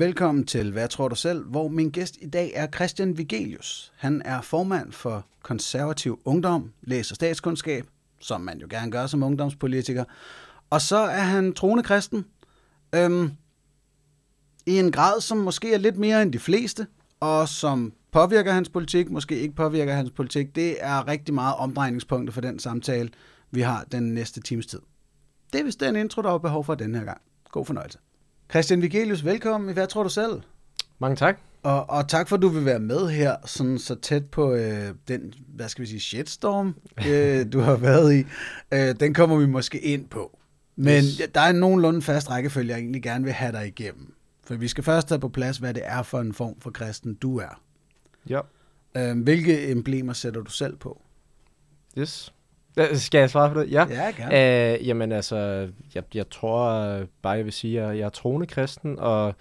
Velkommen til Hvad tror du selv, hvor min gæst i dag er Christian Vigelius. Han er formand for konservativ ungdom, læser statskundskab, som man jo gerne gør som ungdomspolitiker. Og så er han troende kristen, øhm, i en grad, som måske er lidt mere end de fleste, og som påvirker hans politik, måske ikke påvirker hans politik. Det er rigtig meget omdrejningspunktet for den samtale, vi har den næste times tid. Det er vist den intro, der er behov for den her gang. God fornøjelse. Christian Vigelius, velkommen i Hvad tror du selv? Mange tak. Og, og tak for, at du vil være med her, sådan så tæt på øh, den, hvad skal vi sige, shitstorm, øh, du har været i. Øh, den kommer vi måske ind på. Men yes. der er en nogenlunde fast rækkefølge, jeg egentlig gerne vil have dig igennem. For vi skal først have på plads, hvad det er for en form for kristen, du er. Ja. Øh, hvilke emblemer sætter du selv på? Yes. Skal jeg svare på det? Ja. Ja, gerne. Uh, jamen altså, jeg, jeg tror bare, jeg vil sige, at jeg er troende kristen og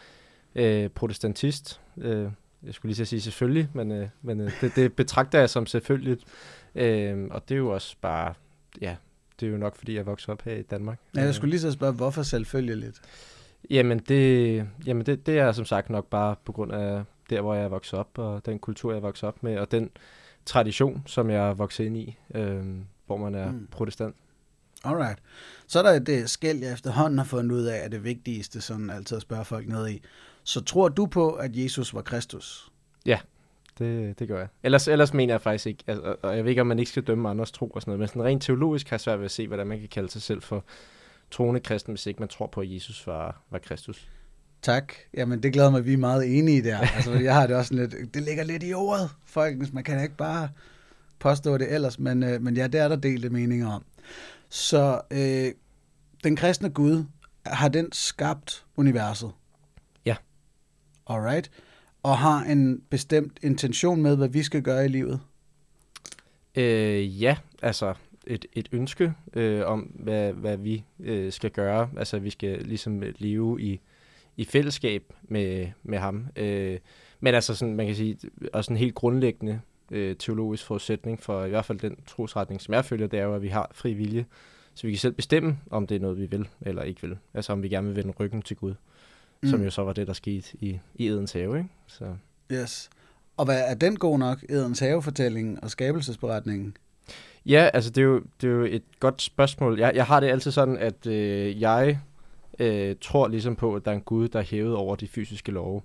uh, protestantist. Uh, jeg skulle lige sige selvfølgelig, men, uh, men uh, det, det betragter jeg som selvfølgeligt. Uh, og det er jo også bare, ja, det er jo nok, fordi jeg voksede op her i Danmark. Ja, jeg skulle lige så spørge, hvorfor selvfølgeligt? Jamen, det, jamen det, det er som sagt nok bare på grund af der, hvor jeg er vokset op, og den kultur, jeg er vokset op med, og den tradition, som jeg er vokset ind i. Uh, hvor man er mm. protestant. Alright. Så er der et skæld, jeg efterhånden har fundet ud af, at det vigtigste, sådan altid at spørge folk ned i. Så tror du på, at Jesus var Kristus? Ja, det, det gør jeg. Ellers, ellers mener jeg faktisk ikke, altså, og jeg ved ikke, om man ikke skal dømme andres tro og sådan noget, men sådan rent teologisk har jeg svært ved at se, hvordan man kan kalde sig selv for troende kristen, hvis ikke man tror på, at Jesus var, var Kristus. Tak. Jamen, det glæder mig, at vi er meget enige der. Altså, jeg har det også lidt, det ligger lidt i ordet, folk. Man kan ikke bare påstå det ellers, men, øh, men ja, det er der delte meninger om. Så øh, den kristne Gud, har den skabt universet? Ja. Alright. Og har en bestemt intention med, hvad vi skal gøre i livet? Øh, ja, altså et, et ønske øh, om, hvad, hvad vi øh, skal gøre. Altså vi skal ligesom leve i, i fællesskab med, med ham. Øh, men altså sådan, man kan sige, også en helt grundlæggende øh, teologisk forudsætning for i hvert fald den trosretning, som jeg følger, det er jo, at vi har fri vilje. Så vi kan selv bestemme, om det er noget, vi vil eller ikke vil. Altså om vi gerne vil vende ryggen til Gud. Mm. Som jo så var det, der skete i, i Edens have. Ikke? Så. Yes. Og hvad er den god nok, Edens have-fortællingen og skabelsesberetningen? Ja, altså det er jo, det er jo et godt spørgsmål. Jeg, jeg har det altid sådan, at øh, jeg øh, tror ligesom på, at der er en Gud, der er hævet over de fysiske love.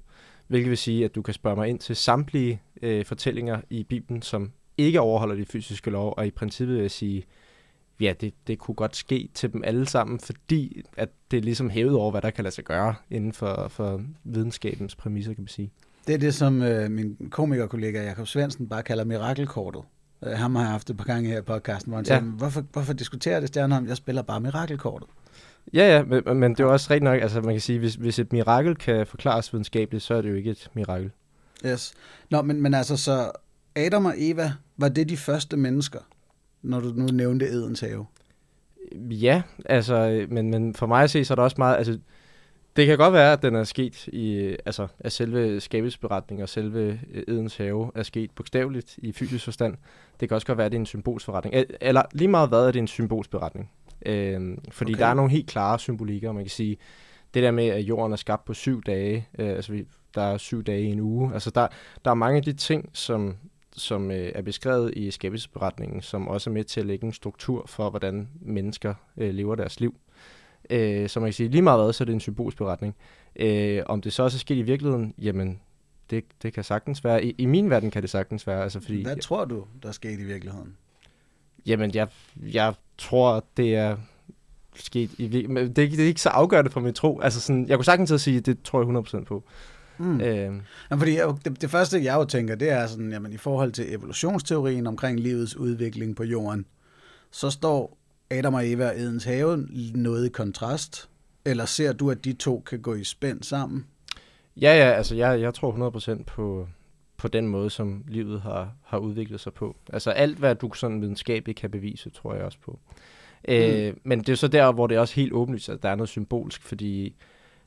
Hvilket vil sige, at du kan spørge mig ind til samtlige øh, fortællinger i Bibelen, som ikke overholder de fysiske lov, og i princippet vil jeg sige, ja, det, det kunne godt ske til dem alle sammen, fordi at det er ligesom hævet over, hvad der kan lade sig gøre inden for, for videnskabens præmisser, kan man sige. Det er det, som øh, min komikerkollega Jakob Svendsen bare kalder mirakelkortet. Øh, ham har jeg haft et par gange her i podcasten, hvor han ja. siger, hvorfor, hvorfor diskuterer det stjerner om, jeg spiller bare mirakelkortet? Ja, ja, men, men det er også rigtigt nok, altså man kan sige, hvis, hvis et mirakel kan forklares videnskabeligt, så er det jo ikke et mirakel. Yes. Nå, men, men altså så Adam og Eva, var det de første mennesker, når du nu nævnte Edens have? Ja, altså, men, men for mig at se, så er der også meget, altså, det kan godt være, at den er sket i, altså, at selve skabelsesberetningen og selve Edens have er sket bogstaveligt i fysisk forstand. Det kan også godt være, at det er en symbolsforretning. Eller lige meget hvad er det en symbolsberetning. Øh, fordi okay. der er nogle helt klare symbolikker, man kan sige, det der med, at jorden er skabt på syv dage, øh, altså vi, der er syv dage i en uge, altså der, der er mange af de ting, som, som øh, er beskrevet i skabelsesberetningen, som også er med til at lægge en struktur for, hvordan mennesker øh, lever deres liv. Øh, så man kan sige, lige meget hvad, så er det en symbolsk beretning. Øh, om det så også er sket i virkeligheden, jamen, det, det kan sagtens være. I, I min verden kan det sagtens være. Altså, fordi, Hvad tror du, der er sket i virkeligheden? Jamen, jeg, jeg tror, det er sket i men det, det er ikke så afgørende for min tro. Altså sådan, jeg kunne sagtens sige, at det tror jeg 100% på. Mm. Øh. Jamen, fordi det, det første, jeg jo tænker, det er sådan, jamen, i forhold til evolutionsteorien omkring livets udvikling på jorden, så står Adam og Eva og Edens have noget i kontrast, eller ser du, at de to kan gå i spænd sammen? Ja, ja, altså jeg, jeg tror 100% på, på den måde, som livet har, har udviklet sig på. Altså alt, hvad du sådan videnskabeligt kan bevise, tror jeg også på. Mm. Øh, mm. men det er så der, hvor det er også helt åbenlyst, at der er noget symbolsk, fordi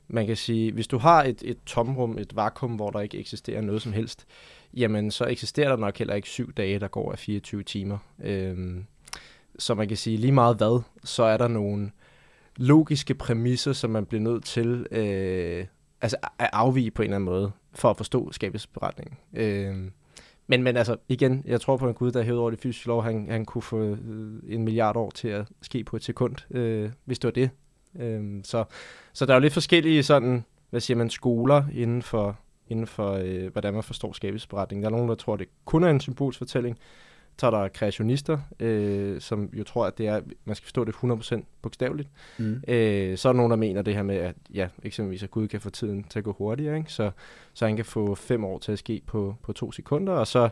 man kan sige, hvis du har et, et tomrum, et vakuum, hvor der ikke eksisterer noget som helst, jamen så eksisterer der nok heller ikke syv dage, der går af 24 timer. Øh, så man kan sige, lige meget hvad, så er der nogle logiske præmisser, som man bliver nødt til øh, altså, at afvige på en eller anden måde, for at forstå skabelsesberetningen. Øh, men, men altså, igen, jeg tror på en Gud, der hævede over det fysiske lov, han, han kunne få øh, en milliard år til at ske på et sekund, øh, hvis det var det. Øh, så, så der er jo lidt forskellige sådan, hvad siger man, skoler inden for, inden for øh, hvordan man forstår skabelsesberetningen. Der er nogen, der tror, det kun er en symbolsfortælling. Så er der kreationister, øh, som jo tror, at det er, man skal forstå det 100% bogstaveligt. Mm. Øh, så er der nogen, der mener det her med, at ja, eksempelvis at Gud kan få tiden til at gå hurtigere, ikke? Så, så han kan få fem år til at ske på, på to sekunder, og så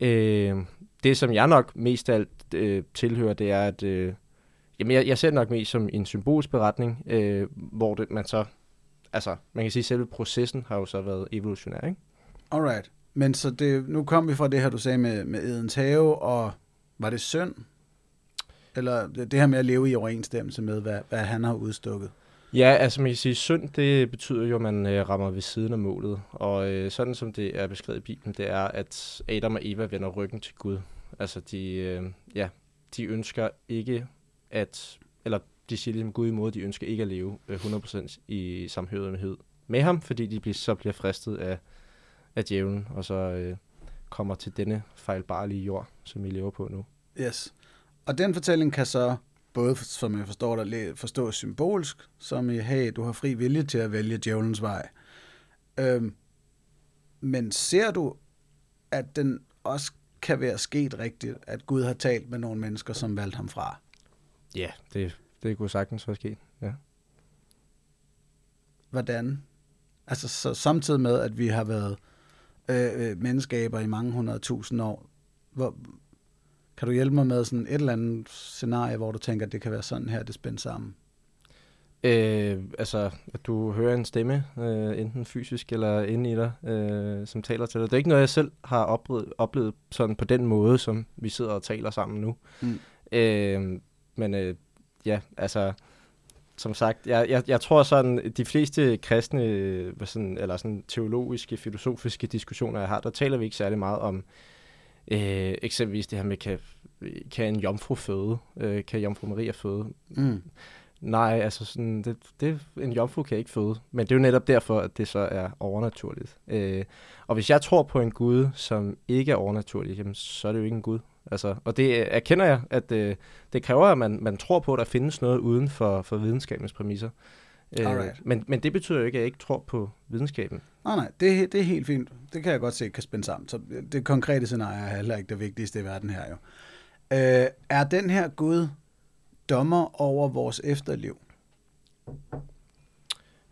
øh, det, som jeg nok mest af alt øh, tilhører, det er, at øh, jamen, jeg, jeg ser det nok mest som en symbolsk beretning, øh, hvor det, man så, altså, man kan sige, at selve processen har jo så været evolutionær, ikke? Alright. Men så det, nu kom vi fra det her, du sagde med, med Edens have, og var det synd? Eller det, det her med at leve i overensstemmelse med, hvad, hvad han har udstukket? Ja, altså man kan sige, synd, det betyder jo, at man øh, rammer ved siden af målet. Og øh, sådan som det er beskrevet i Bibelen, det er, at Adam og Eva vender ryggen til Gud. Altså de, øh, ja, de ønsker ikke at, eller de siger ligesom Gud imod, de ønsker ikke at leve øh, 100% i samhørighed med ham, fordi de bliver, så bliver fristet af af djævlen, og så øh, kommer til denne fejlbarlige jord, som vi lever på nu. Yes. Og den fortælling kan så både, som jeg forstår dig, forstå symbolsk, som i, hey, du har fri vilje til at vælge djævelens vej. Øhm, men ser du, at den også kan være sket rigtigt, at Gud har talt med nogle mennesker, som valgte ham fra? Ja, det, det kunne sagtens være sket, ja. Hvordan? Altså så samtidig med, at vi har været Øh, øh, menneskeaber i mange hundrede tusind år. Hvor, kan du hjælpe mig med sådan et eller andet scenarie, hvor du tænker, at det kan være sådan her, det spændt sammen? Øh, altså, at du hører en stemme, øh, enten fysisk eller inde i dig, øh, som taler til dig. Det er ikke noget, jeg selv har oplevet, oplevet sådan på den måde, som vi sidder og taler sammen nu. Mm. Øh, men øh, ja, altså, som sagt, jeg, jeg, jeg tror sådan, de fleste kristne, sådan, eller sådan teologiske, filosofiske diskussioner, jeg har, der taler vi ikke særlig meget om øh, eksempelvis det her med, kan, kan en jomfru føde? Øh, kan jomfru Maria føde? Mm. Nej, altså sådan, det, det, en jomfru kan ikke føde, men det er jo netop derfor, at det så er overnaturligt. Øh, og hvis jeg tror på en Gud, som ikke er overnaturlig, jamen, så er det jo ikke en Gud. Altså, og det erkender jeg, at øh, det kræver, at man, man tror på, at der findes noget uden for, for videnskabens præmisser. Øh, men, men det betyder jo ikke, at jeg ikke tror på videnskaben. Nej, nej, det, det er helt fint. Det kan jeg godt se kan spænde sammen. Så det konkrete scenarie er heller ikke det vigtigste i verden her jo. Øh, er den her Gud dommer over vores efterliv?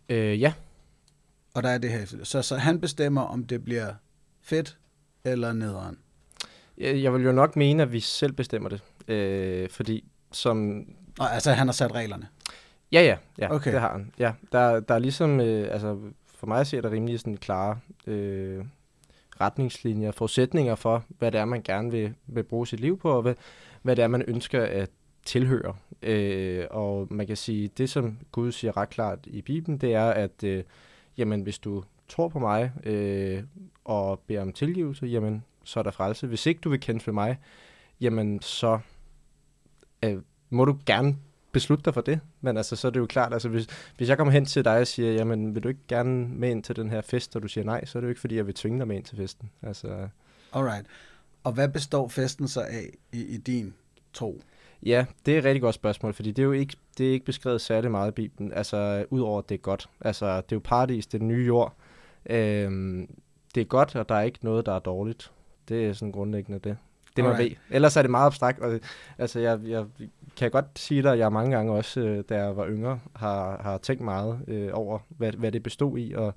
Øh, ja. Og der er det her Så, så han bestemmer, om det bliver fedt eller nederen? Jeg vil jo nok mene, at vi selv bestemmer det. Øh, fordi som... Og, altså, han har sat reglerne? Ja, ja. ja okay. Det har han. Ja, der, der er ligesom... Øh, altså, for mig ser der rimelig sådan klare øh, retningslinjer, forudsætninger for, hvad det er, man gerne vil, vil bruge sit liv på, og hvad, hvad det er, man ønsker at tilhøre. Øh, og man kan sige, det som Gud siger ret klart i Bibelen, det er, at øh, jamen, hvis du tror på mig øh, og beder om tilgivelse, jamen, så er der frelse. Hvis ikke du vil kende for mig, jamen så øh, må du gerne beslutte dig for det. Men altså, så er det jo klart, altså hvis, hvis jeg kommer hen til dig og siger, jamen vil du ikke gerne med ind til den her fest, og du siger nej, så er det jo ikke fordi, jeg vil tvinge dig med ind til festen. Altså, Alright. Og hvad består festen så af i, i din tro? Ja, det er et rigtig godt spørgsmål, fordi det er jo ikke, det er ikke beskrevet særlig meget i Bibelen, altså udover at det er godt. Altså, det er jo paradis, det er den nye jord. Øhm, det er godt, og der er ikke noget, der er dårligt. Det er sådan grundlæggende det. Det man ved. Ellers er det meget abstrakt. Og, altså, jeg, jeg kan godt sige dig, at jeg mange gange også, øh, da jeg var yngre, har, har tænkt meget øh, over, hvad, hvad det bestod i. Og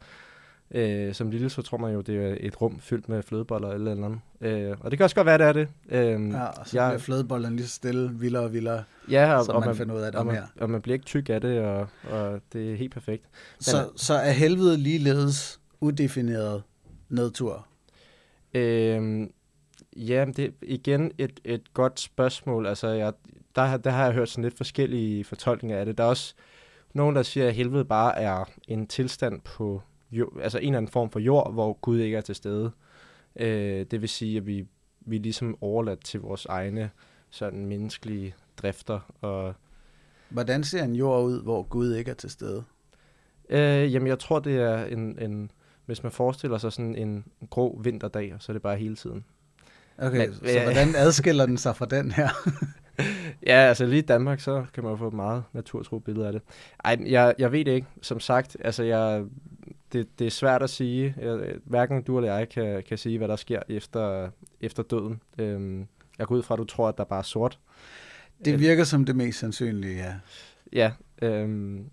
øh, som lille, så tror man jo, det er et rum fyldt med flødeboller eller eller andet. Øh, og det kan også godt være, det er det. Øh, ja, og så jeg, bliver flødebollerne lige så stille, vildere og vildere, ja, og, så og man, man finder ud af det og man, mere. Og man bliver ikke tyk af det, og, og det er helt perfekt. Men, så, så er helvede ligeledes udefineret nedtur? Øh, Ja, det er igen et, et godt spørgsmål. Altså, jeg, der, der har jeg hørt sådan lidt forskellige fortolkninger af det. Der er også nogen, der siger, at helvede bare er en tilstand på jord, altså en eller anden form for jord, hvor Gud ikke er til stede. Øh, det vil sige, at vi, vi er ligesom overladt til vores egne sådan menneskelige drifter. Og Hvordan ser en jord ud, hvor Gud ikke er til stede? Øh, jamen, jeg tror, det er en, en, hvis man forestiller sig sådan en grå vinterdag, så er det bare hele tiden. Okay, Men, så ja. hvordan adskiller den sig fra den her? ja, altså lige i Danmark, så kan man jo få et meget naturtro billede af det. Ej, jeg, jeg ved det ikke. Som sagt, altså jeg, det, det er svært at sige. Jeg, hverken du eller jeg kan, kan sige, hvad der sker efter, efter døden. Øhm, jeg går ud fra, at du tror, at der bare er sort. Det virker som det mest sandsynlige, ja. Ja, øhm,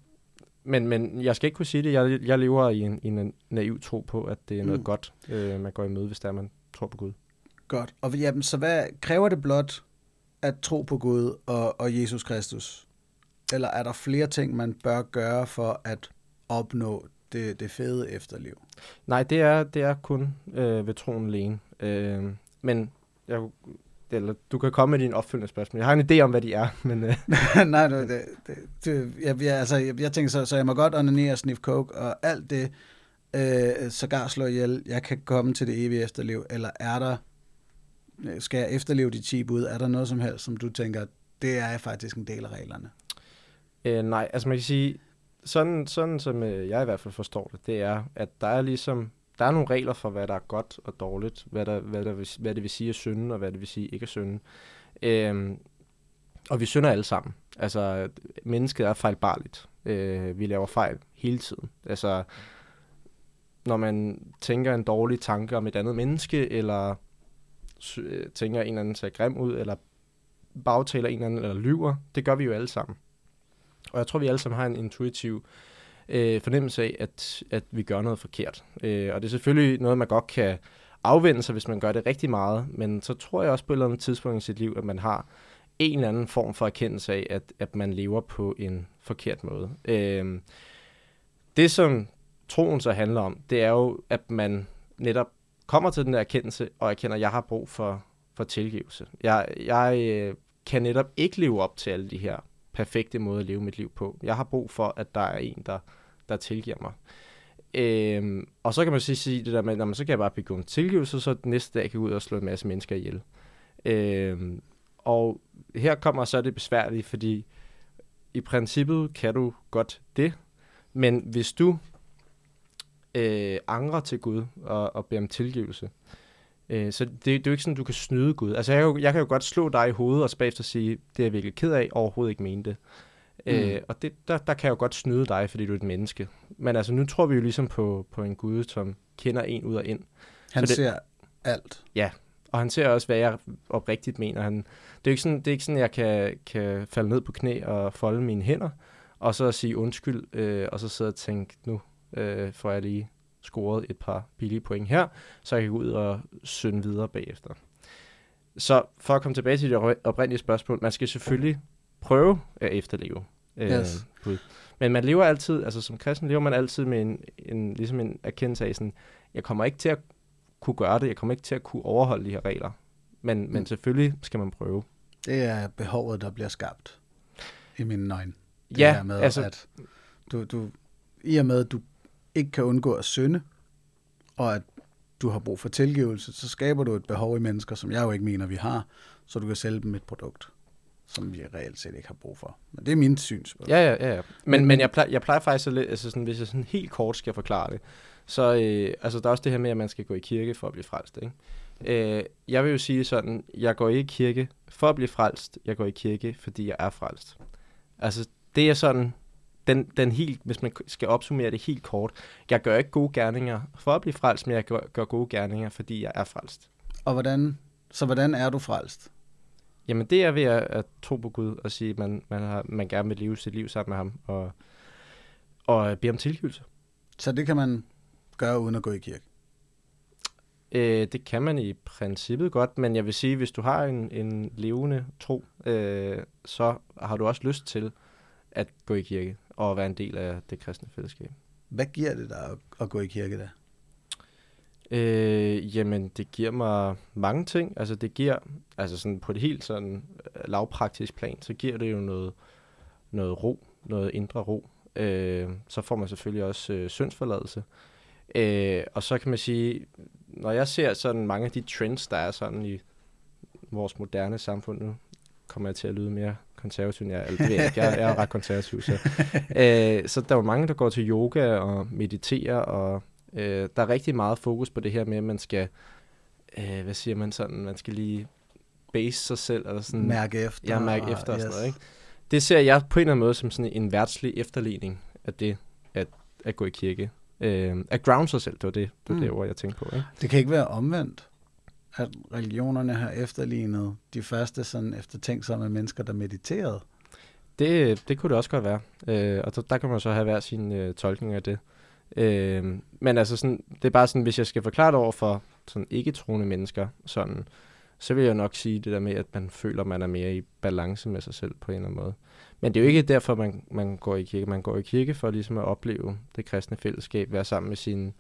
men, men jeg skal ikke kunne sige det. Jeg, jeg lever i en, i en naiv tro på, at det er noget mm. godt, øh, man går imod, hvis der man tror på Gud. Godt. Og jamen, så hvad kræver det blot at tro på Gud og, og Jesus Kristus? Eller er der flere ting, man bør gøre for at opnå det, det fede efterliv? Nej, det er, det er kun øh, ved troen alene. Øh, men jeg, eller du kan komme med dine opfølgende spørgsmål. Jeg har en idé om, hvad de er, men... Øh. Nej, det, det, det, jeg, jeg, altså, jeg, jeg tænker så, så jeg må godt onanere og sniffe coke, og alt det øh, sågar slå ihjel, jeg kan komme til det evige efterliv, eller er der, skal jeg efterleve de 10 bud, er der noget som helst, som du tænker, det er faktisk en del af reglerne? Øh, nej, altså man kan sige, sådan, sådan som øh, jeg i hvert fald forstår det, det er, at der er ligesom der er nogle regler for, hvad der er godt og dårligt, hvad, der, hvad, der vil, hvad det vil sige at synde, og hvad det vil sige ikke at synde. Øhm, og vi synder alle sammen. Altså, mennesket er fejlbarligt. Øh, vi laver fejl hele tiden. Altså, når man tænker en dårlig tanke om et andet menneske, eller øh, tænker en eller anden ser grim ud, eller bagtaler en eller anden, eller lyver, det gør vi jo alle sammen. Og jeg tror, vi alle sammen har en intuitiv øh, Øh, fornemmelse af, at, at vi gør noget forkert. Øh, og det er selvfølgelig noget, man godt kan afvende sig, hvis man gør det rigtig meget, men så tror jeg også på et eller andet tidspunkt i sit liv, at man har en eller anden form for erkendelse af, at, at man lever på en forkert måde. Øh, det, som troen så handler om, det er jo, at man netop kommer til den der erkendelse, og erkender, at jeg har brug for, for tilgivelse. Jeg, jeg øh, kan netop ikke leve op til alle de her perfekte måde at leve mit liv på. Jeg har brug for, at der er en, der, der tilgiver mig. Øhm, og så kan man sige, sige det der med, man, så kan jeg bare begå en tilgivelse, så næste dag kan jeg gå ud og slå en masse mennesker ihjel. Øhm, og her kommer så det besværlige, fordi i princippet kan du godt det, men hvis du øh, angrer til Gud og, og beder om tilgivelse, øh, så det, det er jo ikke sådan, du kan snyde Gud. Altså jeg, jeg kan jo godt slå dig i hovedet og så bagefter sige, det er jeg virkelig ked af, overhovedet ikke mente det. Mm. Øh, og det, der, der kan jeg jo godt snyde dig, fordi du er et menneske. Men altså, nu tror vi jo ligesom på, på en Gud, som kender en ud og ind. Han så det, ser alt. Ja, og han ser også, hvad jeg oprigtigt mener. Han, det, er ikke sådan, det er ikke sådan, jeg kan, kan falde ned på knæ og folde mine hænder, og så sige undskyld, øh, og så sidde og tænke, nu øh, får jeg lige scoret et par billige point her, så jeg kan gå ud og synde videre bagefter. Så for at komme tilbage til det oprindelige spørgsmål, man skal selvfølgelig prøve at efterleve øh, yes. Gud. Men man lever altid, altså som kristen lever man altid med en, en, ligesom en erkendelse af sådan, jeg kommer ikke til at kunne gøre det, jeg kommer ikke til at kunne overholde de her regler. Men, mm. men selvfølgelig skal man prøve. Det er behovet, der bliver skabt i mine øjne. Det ja, med, altså... At du, du, I og med, at du ikke kan undgå at synde, og at du har brug for tilgivelse, så skaber du et behov i mennesker, som jeg jo ikke mener, vi har, så du kan sælge dem et produkt som vi reelt set ikke har brug for. Men det er min synspunkt. Ja, ja, ja. ja. Men, men, men jeg, plejer, jeg plejer faktisk at, altså sådan, hvis jeg sådan helt kort skal forklare det, så øh, altså, der er også det her med, at man skal gå i kirke for at blive frelst. Ikke? Øh, jeg vil jo sige sådan, jeg går ikke i kirke for at blive frelst, jeg går i kirke, fordi jeg er frelst. Altså, det er sådan, den, den helt, hvis man skal opsummere det helt kort, jeg gør ikke gode gerninger for at blive frelst, men jeg gør, gør gode gerninger, fordi jeg er frelst. Og hvordan, så hvordan er du frelst? Jamen det er ved at, at tro på Gud og sige, at man, man, har, man gerne vil leve sit liv sammen med ham og, og bede om tilgivelse. Så det kan man gøre uden at gå i kirke? Øh, det kan man i princippet godt, men jeg vil sige, hvis du har en, en levende tro, øh, så har du også lyst til at gå i kirke og være en del af det kristne fællesskab. Hvad giver det dig at, gå i kirke da? Øh, jamen, det giver mig mange ting. Altså, det giver, altså sådan på det helt sådan øh, lavpraktisk plan, så giver det jo noget, noget ro, noget indre ro. Øh, så får man selvfølgelig også øh, syndsforladelse. Øh, og så kan man sige, når jeg ser sådan mange af de trends, der er sådan i vores moderne samfund nu, kommer jeg til at lyde mere konservativ jeg det ved jeg, ikke. jeg, jeg er ret konservativ. Så. øh, så der er jo mange, der går til yoga og mediterer, og øh, der er rigtig meget fokus på det her med, at man skal, øh, hvad siger man sådan, man skal lige base sig selv. Eller sådan, mærke efter. Ja, mærke efter og, og sådan yes. noget. Ikke? Det ser jeg på en eller anden måde som sådan en værtslig efterligning af det, at, at gå i kirke. Øh, at ground sig selv, det var det, det, var mm. det ord, jeg tænkte på. Ikke? Det kan ikke være omvendt at religionerne har efterlignet de første sådan eftertænksomme mennesker, der mediterede? Det, det kunne det også godt være. Øh, og der, der kan man så have hver sin øh, tolkning af det. Øh, men altså sådan, det er bare sådan, hvis jeg skal forklare det over for sådan ikke-troende mennesker, sådan, så vil jeg nok sige det der med, at man føler, man er mere i balance med sig selv på en eller anden måde. Men det er jo ikke derfor, man, man går i kirke. Man går i kirke for ligesom at opleve det kristne fællesskab, være sammen med sine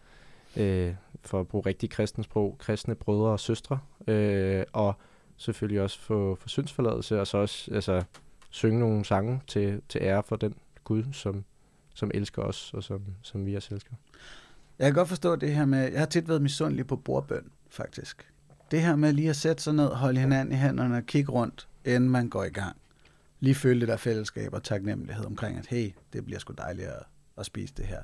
øh, for at bruge rigtig kristens sprog, kristne brødre og søstre, øh, og selvfølgelig også få, for syndsforladelse, og så også altså, synge nogle sange til, til ære for den Gud, som, som elsker os, og som, som vi også elsker. Jeg kan godt forstå det her med, jeg har tit været misundelig på bordbøn, faktisk. Det her med lige at sætte sig ned, holde hinanden i hænderne og kigge rundt, inden man går i gang. Lige føle det der fællesskab og taknemmelighed omkring, at hey, det bliver sgu dejligt at, at spise det her.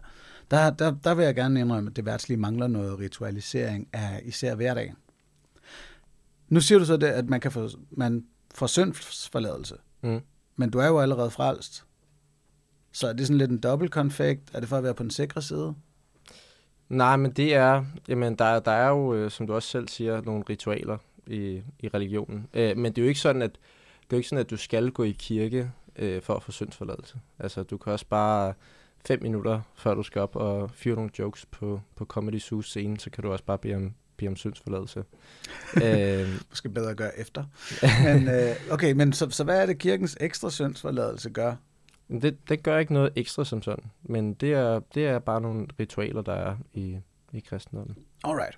Der, der, der vil jeg gerne indrømme, at det værtslige mangler noget ritualisering af især hverdagen. Nu siger du så det, at man kan få, man får syndsforladelse, mm. men du er jo allerede frelst. Så er det sådan lidt en dobbeltkonfekt? Er det for at være på den sikre side? Nej, men det er, jamen der, der er jo, øh, som du også selv siger, nogle ritualer i, i religionen. Øh, men det er jo ikke sådan, at det er jo ikke sådan, at du skal gå i kirke øh, for at få syndsforladelse. Altså, du kan også bare fem minutter, før du skal op og fyre nogle jokes på, på Comedy Zoo scene, så kan du også bare bede om, bede om syndsforladelse. øh, Måske bedre at gøre efter. men, øh, okay, men så, så hvad er det, kirkens ekstra syndsforladelse gør? Det, det gør ikke noget ekstra som sådan, men det er, det er bare nogle ritualer, der er i, i kristendommen. Alright.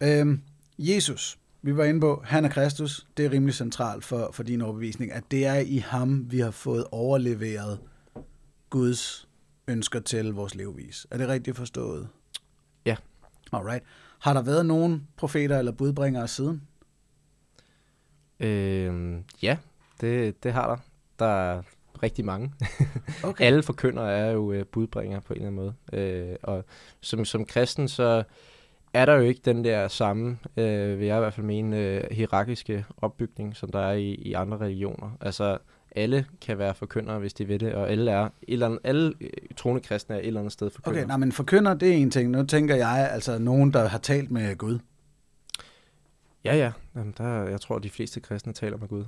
Øhm, Jesus, vi var inde på, han er Kristus. Det er rimelig centralt for, for din overbevisning, at det er i ham, vi har fået overleveret Guds ønsker til vores levevis. Er det rigtigt forstået? Ja. Alright. Har der været nogen profeter eller budbringere siden? Øh, ja, det, det har der. Der er rigtig mange. Okay. Alle forkynder er jo uh, budbringere på en eller anden måde. Uh, og som, som kristen, så er der jo ikke den der samme, uh, vil jeg i hvert fald mene, uh, hierarkiske opbygning, som der er i, i andre religioner. Altså, alle kan være forkyndere, hvis de vil det, og alle er, eller andet, alle øh, troende kristne er et eller andet sted forkyndere. Okay, nej, men forkynder, det er en ting. Nu tænker jeg, altså nogen, der har talt med Gud. Ja, ja. Jamen, der, jeg tror, de fleste kristne taler med Gud.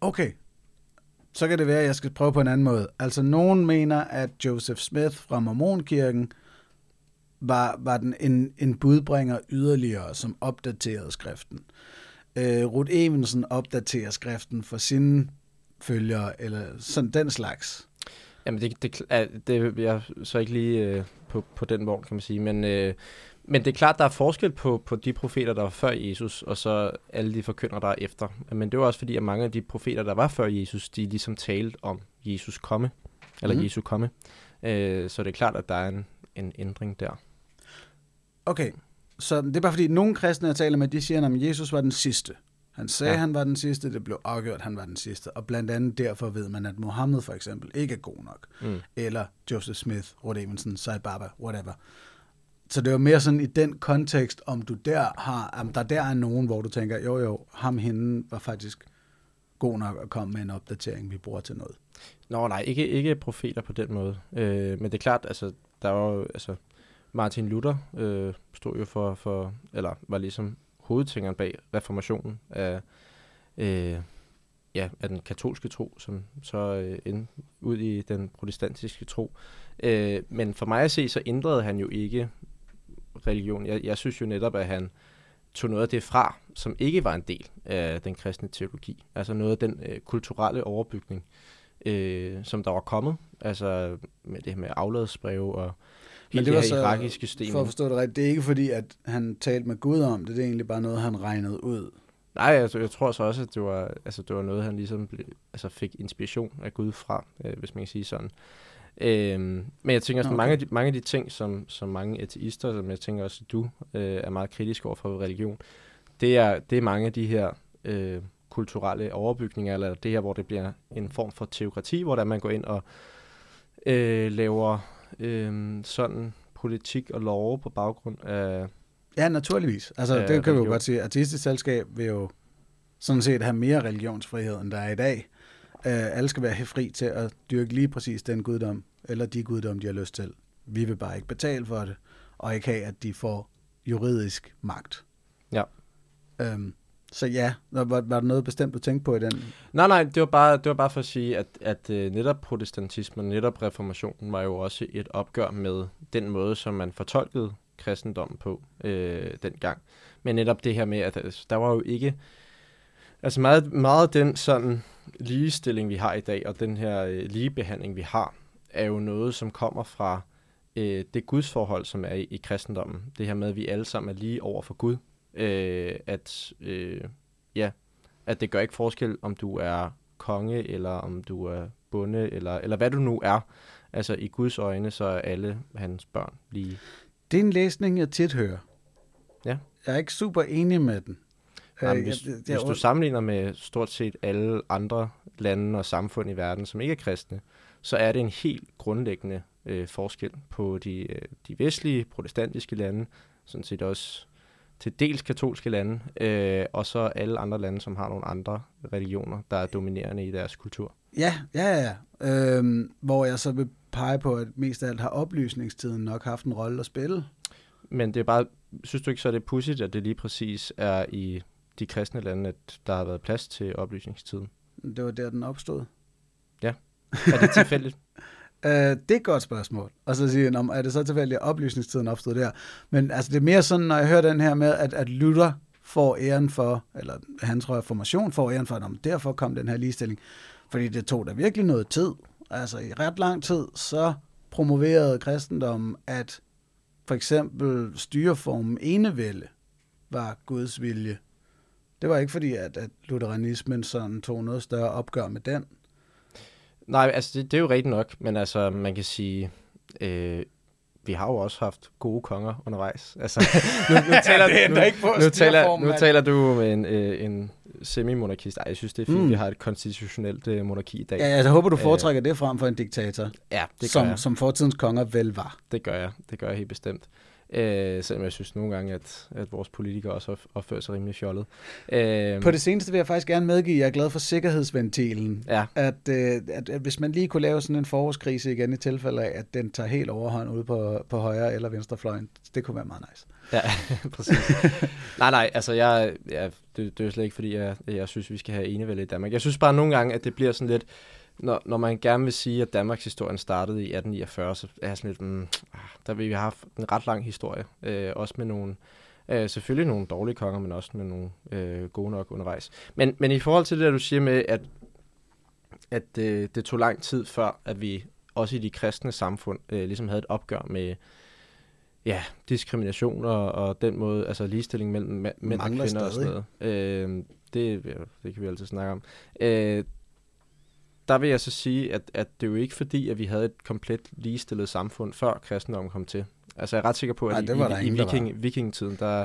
Okay. Så kan det være, at jeg skal prøve på en anden måde. Altså, nogen mener, at Joseph Smith fra Mormonkirken var, var den en, en budbringer yderligere, som opdaterede skriften. Øh, Ruth Evensen opdaterer skriften for sine følgere, eller sådan den slags? Jamen, det, det, det jeg så ikke lige øh, på, på den vogn, kan man sige, men, øh, men det er klart, der er forskel på, på de profeter, der var før Jesus, og så alle de forkyndere, der er efter. Men det var også fordi, at mange af de profeter, der var før Jesus, de ligesom talte om Jesus komme, eller mm. Jesus komme. Øh, så det er klart, at der er en, en ændring der. Okay, så det er bare fordi, nogle kristne, jeg taler med, de siger, at Jesus var den sidste. Han sagde, ja. han var den sidste, det blev afgjort, han var den sidste. Og blandt andet derfor ved man, at Mohammed for eksempel ikke er god nok. Mm. Eller Joseph Smith, Rod Evensen, Sai Baba, whatever. Så det var mere sådan i den kontekst, om du der har, om der der er nogen, hvor du tænker, jo jo, ham hende var faktisk god nok at komme med en opdatering, vi bruger til noget. Nå nej, ikke, ikke profeter på den måde. Øh, men det er klart, altså, der var jo, altså, Martin Luther øh, stod jo for, for, eller var ligesom hovedtængeren bag reformationen af, øh, ja, af den katolske tro, som så øh, endte ud i den protestantiske tro. Øh, men for mig at se, så ændrede han jo ikke religion. Jeg, jeg synes jo netop, at han tog noget af det fra, som ikke var en del af den kristne teologi. Altså noget af den øh, kulturelle overbygning, øh, som der var kommet. Altså med det her med afladsbreve og men det var så, hierarkiske system. For at forstå det rigtigt, det er ikke fordi, at han talte med Gud om det, det er egentlig bare noget, han regnede ud. Nej, altså, jeg tror så også, at det var, altså, det var noget, han ligesom blev, altså, fik inspiration af Gud fra, øh, hvis man kan sige sådan. Øhm, men jeg tænker, at okay. mange, af de, mange af de ting, som, som mange ateister, som jeg tænker også, at du øh, er meget kritisk over for religion, det er, det er mange af de her øh, kulturelle overbygninger, eller det her, hvor det bliver en form for teokrati, hvor der man går ind og øh, laver øh, sådan politik og lov på baggrund af... Ja, naturligvis. Altså, det kan vi jo religion. godt sige. Artistisk selskab vil jo sådan set have mere religionsfrihed, end der er i dag. Uh, alle skal være fri til at dyrke lige præcis den guddom, eller de guddom, de har lyst til. Vi vil bare ikke betale for det, og ikke have, at de får juridisk magt. Ja. Um, så ja, var, var der noget bestemt, du tænkte på i den? Nej, nej, det var bare, det var bare for at sige, at, at øh, netop protestantismen, netop reformationen var jo også et opgør med den måde, som man fortolkede kristendommen på øh, dengang. Men netop det her med, at altså, der var jo ikke... Altså meget, meget den sådan ligestilling, vi har i dag, og den her øh, ligebehandling, vi har, er jo noget, som kommer fra øh, det gudsforhold, som er i, i kristendommen. Det her med, at vi alle sammen er lige over for Gud. Øh, at, øh, ja, at det gør ikke forskel, om du er konge, eller om du er bonde, eller, eller hvad du nu er. Altså i Guds øjne, så er alle hans børn lige. Det er en læsning, jeg tit hører. Ja. Jeg er ikke super enig med den. Nej, Øh, hvis, jeg- hvis jeg- du sammenligner med stort set alle andre lande og samfund i verden, som ikke er kristne, så er det en helt grundlæggende øh, forskel på de, øh, de vestlige protestantiske lande, sådan set også til dels katolske lande, øh, og så alle andre lande, som har nogle andre religioner, der er dominerende i deres kultur. Ja, ja, ja. Øhm, hvor jeg så vil pege på, at mest af alt har oplysningstiden nok haft en rolle at spille. Men det er bare, synes du ikke så er det pudsigt, at det lige præcis er i de kristne lande, at der har været plads til oplysningstiden? Det var der, den opstod. Er det tilfældigt? Øh, det er et godt spørgsmål. Og så sige, om er det så tilfældigt, at oplysningstiden opstod der? Men altså, det er mere sådan, når jeg hører den her med, at, at Luther får æren for, eller hans reformation får æren for, at om derfor kom den her ligestilling. Fordi det tog da virkelig noget tid. Altså i ret lang tid, så promoverede kristendommen, at for eksempel styreformen enevælde var Guds vilje. Det var ikke fordi, at, at lutheranismen sådan tog noget større opgør med den. Nej, altså det, det er jo rigtigt nok, men altså man kan sige, øh, vi har jo også haft gode konger undervejs. Altså, nu, nu taler, ændrer nu, ikke på nu, taler, styreformen, nu taler du med en, øh, en semi-monarkist. Ej, jeg synes, det er fint, Mm. vi har et konstitutionelt øh, monarki i dag. Ja, altså, jeg håber, du Øh, foretrækker det frem for en diktator, ja det, som, jeg. som fortidens konger vel var. det gør jeg. Det gør jeg helt bestemt. Øh, selvom jeg synes nogle gange, at, at vores politikere også op- opfører sig rimelig fjollet. Øh, På det seneste vil jeg faktisk gerne medgive, at jeg er glad for sikkerhedsventilen. Ja, At, øh, at, at hvis man lige kunne lave sådan en forårskrise igen i tilfælde af, at den tager helt overhånd ude på, på højre eller venstre fløjen, det kunne være meget nice. Ja, præcis. nej, nej, altså jeg, ja, det, det er jo slet ikke, fordi jeg, jeg synes, vi skal have enevælde i Danmark. Jeg synes bare nogle gange, at det bliver sådan lidt, når, når man gerne vil sige, at Danmarks historien startede i 1849, så er sådan lidt, mm, ah, der vil vi have haft en ret lang historie. Øh, også med nogle, øh, selvfølgelig nogle dårlige konger, men også med nogle øh, gode nok undervejs. Men, men i forhold til det, der du siger med, at, at øh, det tog lang tid før, at vi også i de kristne samfund øh, ligesom havde et opgør med, ja, diskrimination og, og den måde, altså ligestilling mellem mænd og Mangler kvinder og sådan noget. Øh, det, det kan vi altid snakke om. Øh, der vil jeg så sige, at, at det er jo ikke fordi, at vi havde et komplet ligestillet samfund, før kristendommen kom til. Altså jeg er ret sikker på, at Nej, i, det var der i, i ingen, der var. viking, vikingetiden, der,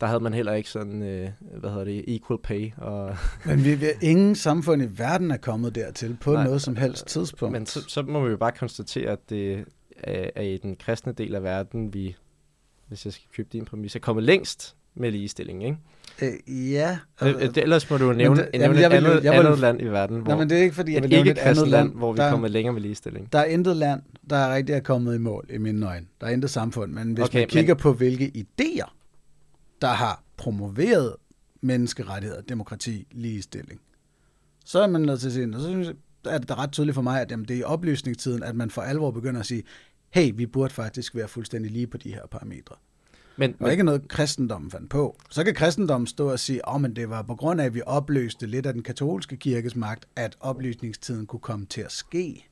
der havde man heller ikke sådan, øh, hvad hedder det, equal pay. Og, Men vi, vi, ingen samfund i verden er kommet dertil på Nej, noget som helst tidspunkt. men så, så må vi jo bare konstatere, at det er, er i den kristne del af verden, vi, hvis jeg skal købe din præmis, er kommet længst med ligestilling, ikke? Øh, ja. Det, ellers må du nævne, det- jamen, nævne jeg et vil jo- andet, jeg vil- andet land i verden, hvor Nej, men det er ikke fordi, jeg vil et ikke et andet land, hvor vi er kommet længere med ligestilling. Der er intet land, der er rigtig er kommet i mål i mine øjne. Der er intet samfund. Men hvis Okay, man men- kigger på, hvilke idéer, der har promoveret menneskerettigheder, demokrati, ligestilling, så er man nødt til at sige, og så synes jeg, er det ret tydeligt for mig, at jamen, det er i oplysningstiden, at man for alvor begynder at sige, hey, vi burde faktisk være fuldstændig lige på de her parametre. Men, Det var ikke noget, kristendommen fandt på. Så kan kristendommen stå og sige, at men det var på grund af, at vi opløste lidt af den katolske kirkes magt, at oplysningstiden kunne komme til at ske.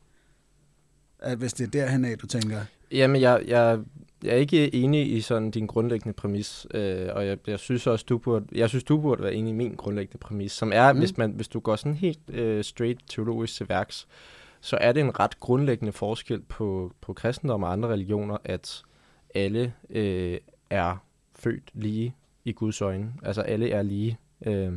At hvis det er derhen af, du tænker, Jamen, jeg, jeg, jeg er ikke enig i sådan din grundlæggende præmis, øh, og jeg, jeg synes også, du burde, jeg synes, du burde være enig i min grundlæggende præmis, som er, mm. hvis, man, hvis du går sådan helt øh, straight teologisk til værks, så er det en ret grundlæggende forskel på, på kristendom og andre religioner, at alle øh, er født lige i Guds øjne. Altså alle er lige. Øh,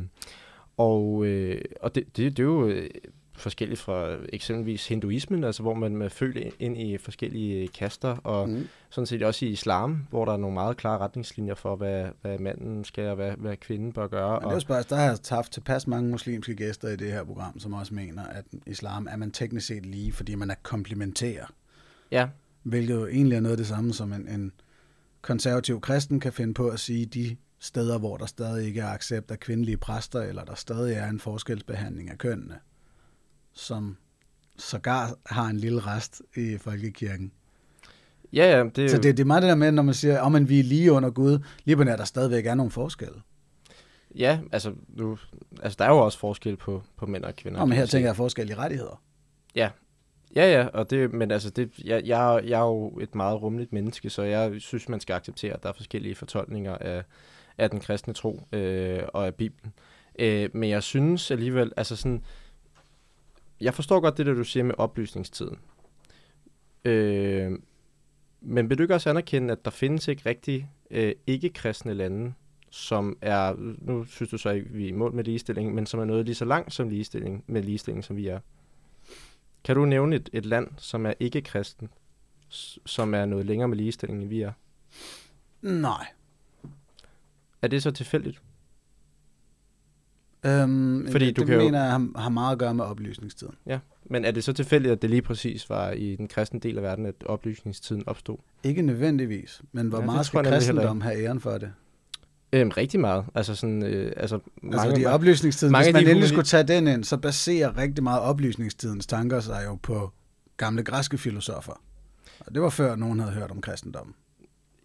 Og, øh, og det, det, det er jo øh, forskelligt fra eksempelvis hinduismen, altså hvor man er født ind i forskellige kaster, og mm. sådan set også i islam, hvor der er nogle meget klare retningslinjer for, hvad, hvad manden skal, og hvad, hvad kvinden bør gøre. Men det er jo spørgsmål, der har jeg haft tilpas mange muslimske gæster i det her program, som også mener, at islam er man teknisk set lige, fordi man er komplementær. Ja. Hvilket jo egentlig er noget af det samme, som en, en konservativ kristen kan finde på at sige, de steder, hvor der stadig ikke er accept af kvindelige præster, eller der stadig er en forskelsbehandling af kønnene, som sågar har en lille rest i folkekirken. Ja, ja. Det Så det, det er meget det der med, når man siger, om oh, vi er lige under Gud, lige på nær, der stadigvæk er nogle forskelle. Ja, altså, nu, altså der er jo også forskel på, på mænd og kvinder. Og men her tænker jeg forskel i rettigheder. Ja, Ja, ja, og det, men altså, det, jeg, jeg, jeg er jo et meget rummeligt menneske, så jeg synes, man skal acceptere, at der er forskellige fortolkninger af, af den kristne tro øh, og af Bibelen. Øh, men jeg synes alligevel, altså sådan, jeg forstår godt det, der du siger med oplysningstiden. Øh, men vil du ikke også anerkende, at der findes ikke rigtig øh, ikke-kristne lande, som er, nu synes du så ikke, vi er i mål med ligestilling, men som er noget lige så langt som ligestilling, med ligestilling, som vi er? Kan du nævne et, et land, som er ikke-kristen, som er noget længere med ligestilling, end vi er? Nej. Er det så tilfældigt? Øhm, Fordi det, du det kan mener jeg har, har meget at gøre med oplysningstiden. Ja, men er det så tilfældigt, at det lige præcis var i den kristne del af verden, at oplysningstiden opstod? Ikke nødvendigvis, men hvor ja, meget skal kristendom have æren for det? Øhm, rigtig meget. Altså sådan, øh, altså, mange, altså de oplysningstiden, mange hvis man endelig skulle tage den ind, så baserer rigtig meget oplysningstidens tanker sig jo på gamle græske filosofer. Og det var før nogen havde hørt om kristendommen.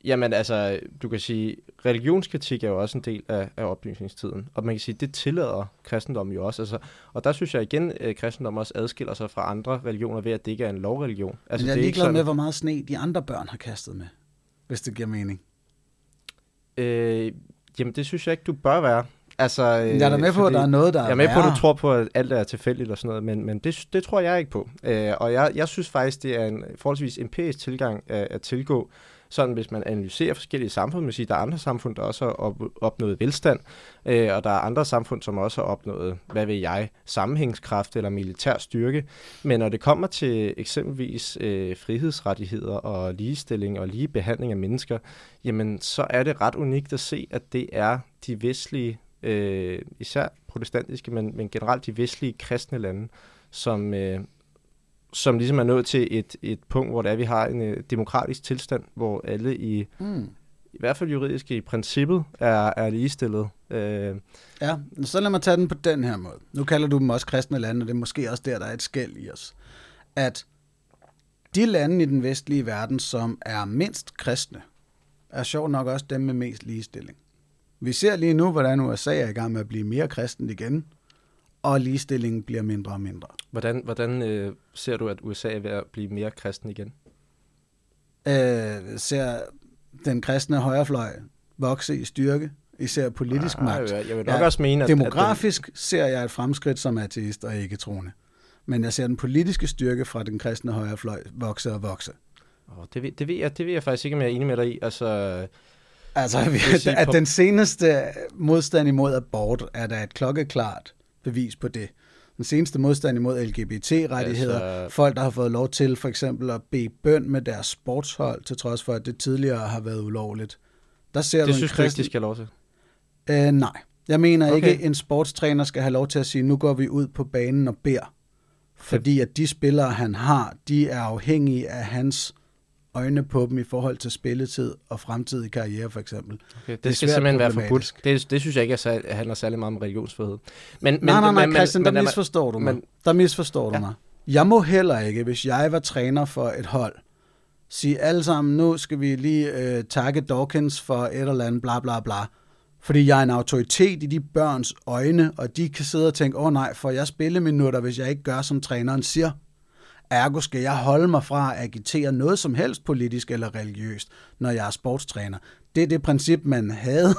Jamen altså, du kan sige, religionskritik er jo også en del af, af oplysningstiden. Og man kan sige, det tillader kristendommen jo også. Altså, og der synes jeg igen, at kristendommen også adskiller sig fra andre religioner ved, at det ikke er en lovreligion. Altså, Men jeg er ligeglad med, hvor meget sne de andre børn har kastet med, hvis det giver mening. Øh, jamen, det synes jeg ikke, du bør være. Altså, jeg er da med på, at der er noget, der Jeg er med på, at du tror på, at alt er tilfældigt og sådan noget, men, men det, det tror jeg ikke på. Øh, og jeg, jeg synes faktisk, det er en forholdsvis empirisk tilgang at, at tilgå sådan hvis man analyserer forskellige samfund, man siger, der er andre samfund, der også har op, opnået velstand, øh, og der er andre samfund, som også har opnået, hvad vil jeg, sammenhængskraft eller militær styrke. Men når det kommer til eksempelvis øh, frihedsrettigheder og ligestilling og lige behandling af mennesker, jamen så er det ret unikt at se, at det er de vestlige, øh, især protestantiske, men, men generelt de vestlige kristne lande, som, øh, som ligesom er nået til et, et punkt, hvor det er, vi har en uh, demokratisk tilstand, hvor alle i, mm. i hvert fald juridisk i princippet er, er ligestillet. Uh, ja, så lad mig tage den på den her måde. Nu kalder du dem også kristne lande, og det er måske også der, der er et skæld i os. At de lande i den vestlige verden, som er mindst kristne, er sjovt nok også dem med mest ligestilling. Vi ser lige nu, hvordan USA er i gang med at blive mere kristen igen, og ligestillingen bliver mindre og mindre. Hvordan, hvordan øh, ser du, at USA er ved at blive mere kristen igen? Øh, ser den kristne højrefløj vokse i styrke, især politisk ah, magt. Jeg vil nok ja, også mene, at... Demografisk at den... ser jeg et fremskridt som ateist og ikke troende. Men jeg ser den politiske styrke fra den kristne højrefløj vokse og vokse. Oh, det, ved, det, ved jeg, det ved jeg faktisk ikke, om jeg er enig med dig i. Altså, altså at den seneste modstand imod abort er da et klokkeklart bevis på det. Den seneste modstand imod LGBT-rettigheder, altså... folk, der har fået lov til for eksempel at bede bøn med deres sportshold, til trods for, at det tidligere har været ulovligt. Der ser det du synes kristen... du ikke, de skal have lov til? Øh, nej. Jeg mener okay. ikke, en sportstræner skal have lov til at sige, nu går vi ud på banen og beder. Fordi at de spillere, han har, de er afhængige af hans øjne på dem i forhold til spilletid og fremtidig karriere, for eksempel. Okay, det, det skal simpelthen være forbudt. Det, det synes jeg ikke er, handler særlig meget om religionsfrihed. Men, men, nej, nej, nej, men, Christian, men, der misforstår du mig. Men, der misforstår ja. du mig. Jeg må heller ikke, hvis jeg var træner for et hold, sige alle sammen, nu skal vi lige øh, takke Dawkins for et eller andet, bla bla bla. Fordi jeg er en autoritet i de børns øjne, og de kan sidde og tænke, åh oh, nej, får jeg spilleminutter, hvis jeg ikke gør, som træneren siger? Ergo skal jeg holde mig fra at agitere noget som helst politisk eller religiøst, når jeg er sportstræner. Det er det princip, man havde,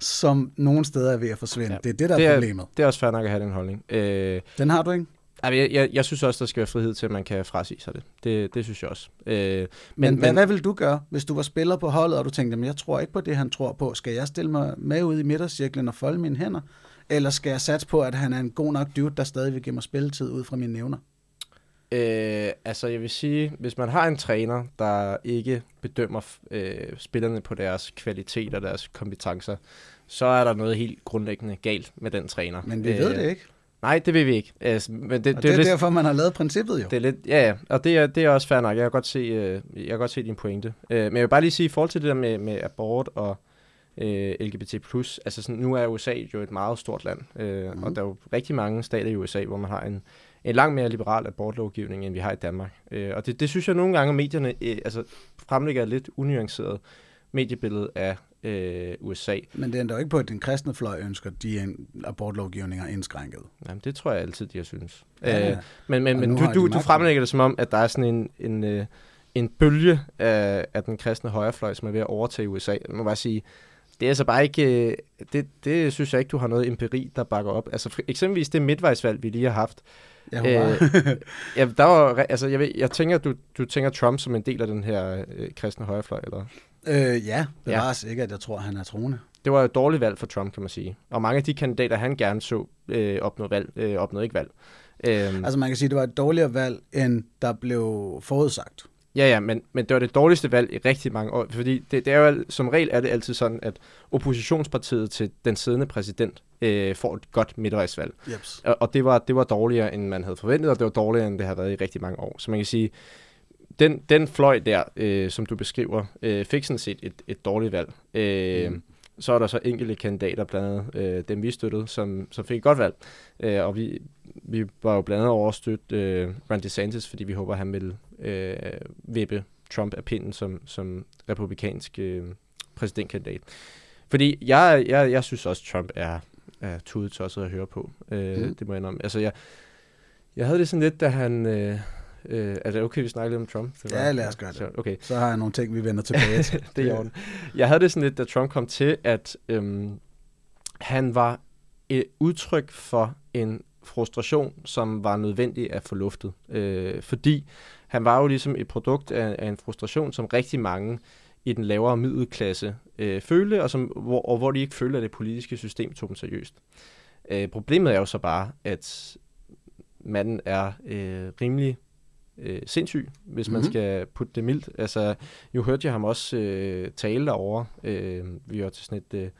som nogle steder er ved at forsvinde. Ja, det er det, der det er, er problemet. Det er også fair nok at have den holdning. Øh, den har du ikke? Jeg, jeg, jeg synes også, der skal være frihed til, at man kan frasige sig det. Det, det synes jeg også. Øh, men, men, men hvad vil du gøre, hvis du var spiller på holdet, og du tænkte, jeg tror ikke på det, han tror på. Skal jeg stille mig med ud i midtercirklen og folde mine hænder? Eller skal jeg satse på, at han er en god nok dude, der stadig vil give mig spilletid ud fra mine nævner? Øh, altså jeg vil sige, hvis man har en træner, der ikke bedømmer øh, spillerne på deres kvalitet og deres kompetencer, så er der noget helt grundlæggende galt med den træner. Men vi øh, ved det ikke. Nej, det vil vi ikke. Altså, men det, det, det er lidt, derfor, man har lavet princippet jo. Det er lidt, ja, ja, og det er, det er også fair nok. Jeg kan godt se, øh, jeg kan godt se din pointe. Øh, men jeg vil bare lige sige, i forhold til det der med, med abort og øh, LGBT+, altså sådan, nu er USA jo et meget stort land, øh, mm. og der er jo rigtig mange stater i USA, hvor man har en, en langt mere liberal abortlovgivning, end vi har i Danmark. Øh, og det, det synes jeg nogle gange, at medierne øh, altså, fremlægger et lidt unuanceret mediebillede af øh, USA. Men det er endda ikke på, at den kristne fløj ønsker de abortlovgivninger indskrænket. Jamen, det tror jeg altid, de har synes. Ja, øh, men men, men du, du, du fremlægger det som om, at der er sådan en, en, øh, en bølge af, af den kristne højrefløj, som er ved at overtage USA. Jeg må bare sige, det er altså bare ikke, øh, det, det synes jeg ikke, du har noget empiri, der bakker op. Altså for, eksempelvis det midtvejsvalg, vi lige har haft. Ja, øh, ja, der var, altså jeg, ved, jeg tænker, du, du tænker Trump som en del af den her øh, kristne højrefløj, eller? Øh, ja, det ja. var sikkert, at jeg tror, han er troende. Det var et dårligt valg for Trump, kan man sige. Og mange af de kandidater, han gerne så øh, opnå valg, øh, opnåede ikke valg. Øh, altså man kan sige, at det var et dårligere valg, end der blev forudsagt. Ja, ja, men, men det var det dårligste valg i rigtig mange år, fordi det, det er jo, som regel er det altid sådan, at oppositionspartiet til den siddende præsident øh, får et godt midtvejsvalg. Yep. Og, og det, var, det var dårligere, end man havde forventet, og det var dårligere, end det har været i rigtig mange år. Så man kan sige, den, den fløj der, øh, som du beskriver, øh, fik sådan set et, et dårligt valg. Øh, mm. Så er der så enkelte kandidater, blandt andet øh, dem vi støttede, som, som fik et godt valg. Øh, og vi, vi var jo blandt andet overstødt øh, Ron DeSantis, fordi vi håber, at han vil øh, vippe Trump af pinden som, som republikansk øh, præsidentkandidat. Fordi jeg, jeg, jeg synes også, Trump er, er tudetosset at høre på. Øh, mm. Det må jeg indrømme. Altså, jeg, jeg havde det sådan lidt, da han... Øh, Øh, er det okay, vi snakker lidt om Trump? Det var, ja, lad os gøre det. Så, okay. så har jeg nogle ting, vi vender tilbage til. det er i Jeg havde det sådan lidt, da Trump kom til, at øhm, han var et udtryk for en frustration, som var nødvendig at få luftet. Øh, fordi han var jo ligesom et produkt af, af en frustration, som rigtig mange i den lavere middelklasse øh, følte, og, som, hvor, og hvor de ikke følte, at det politiske system tog dem seriøst. Øh, problemet er jo så bare, at manden er øh, rimelig øh, sindssyg, hvis man mm-hmm. skal putte det mildt. Altså, jo hørte jeg ham også øh, tale derovre. Øh, vi var til sådan et øh,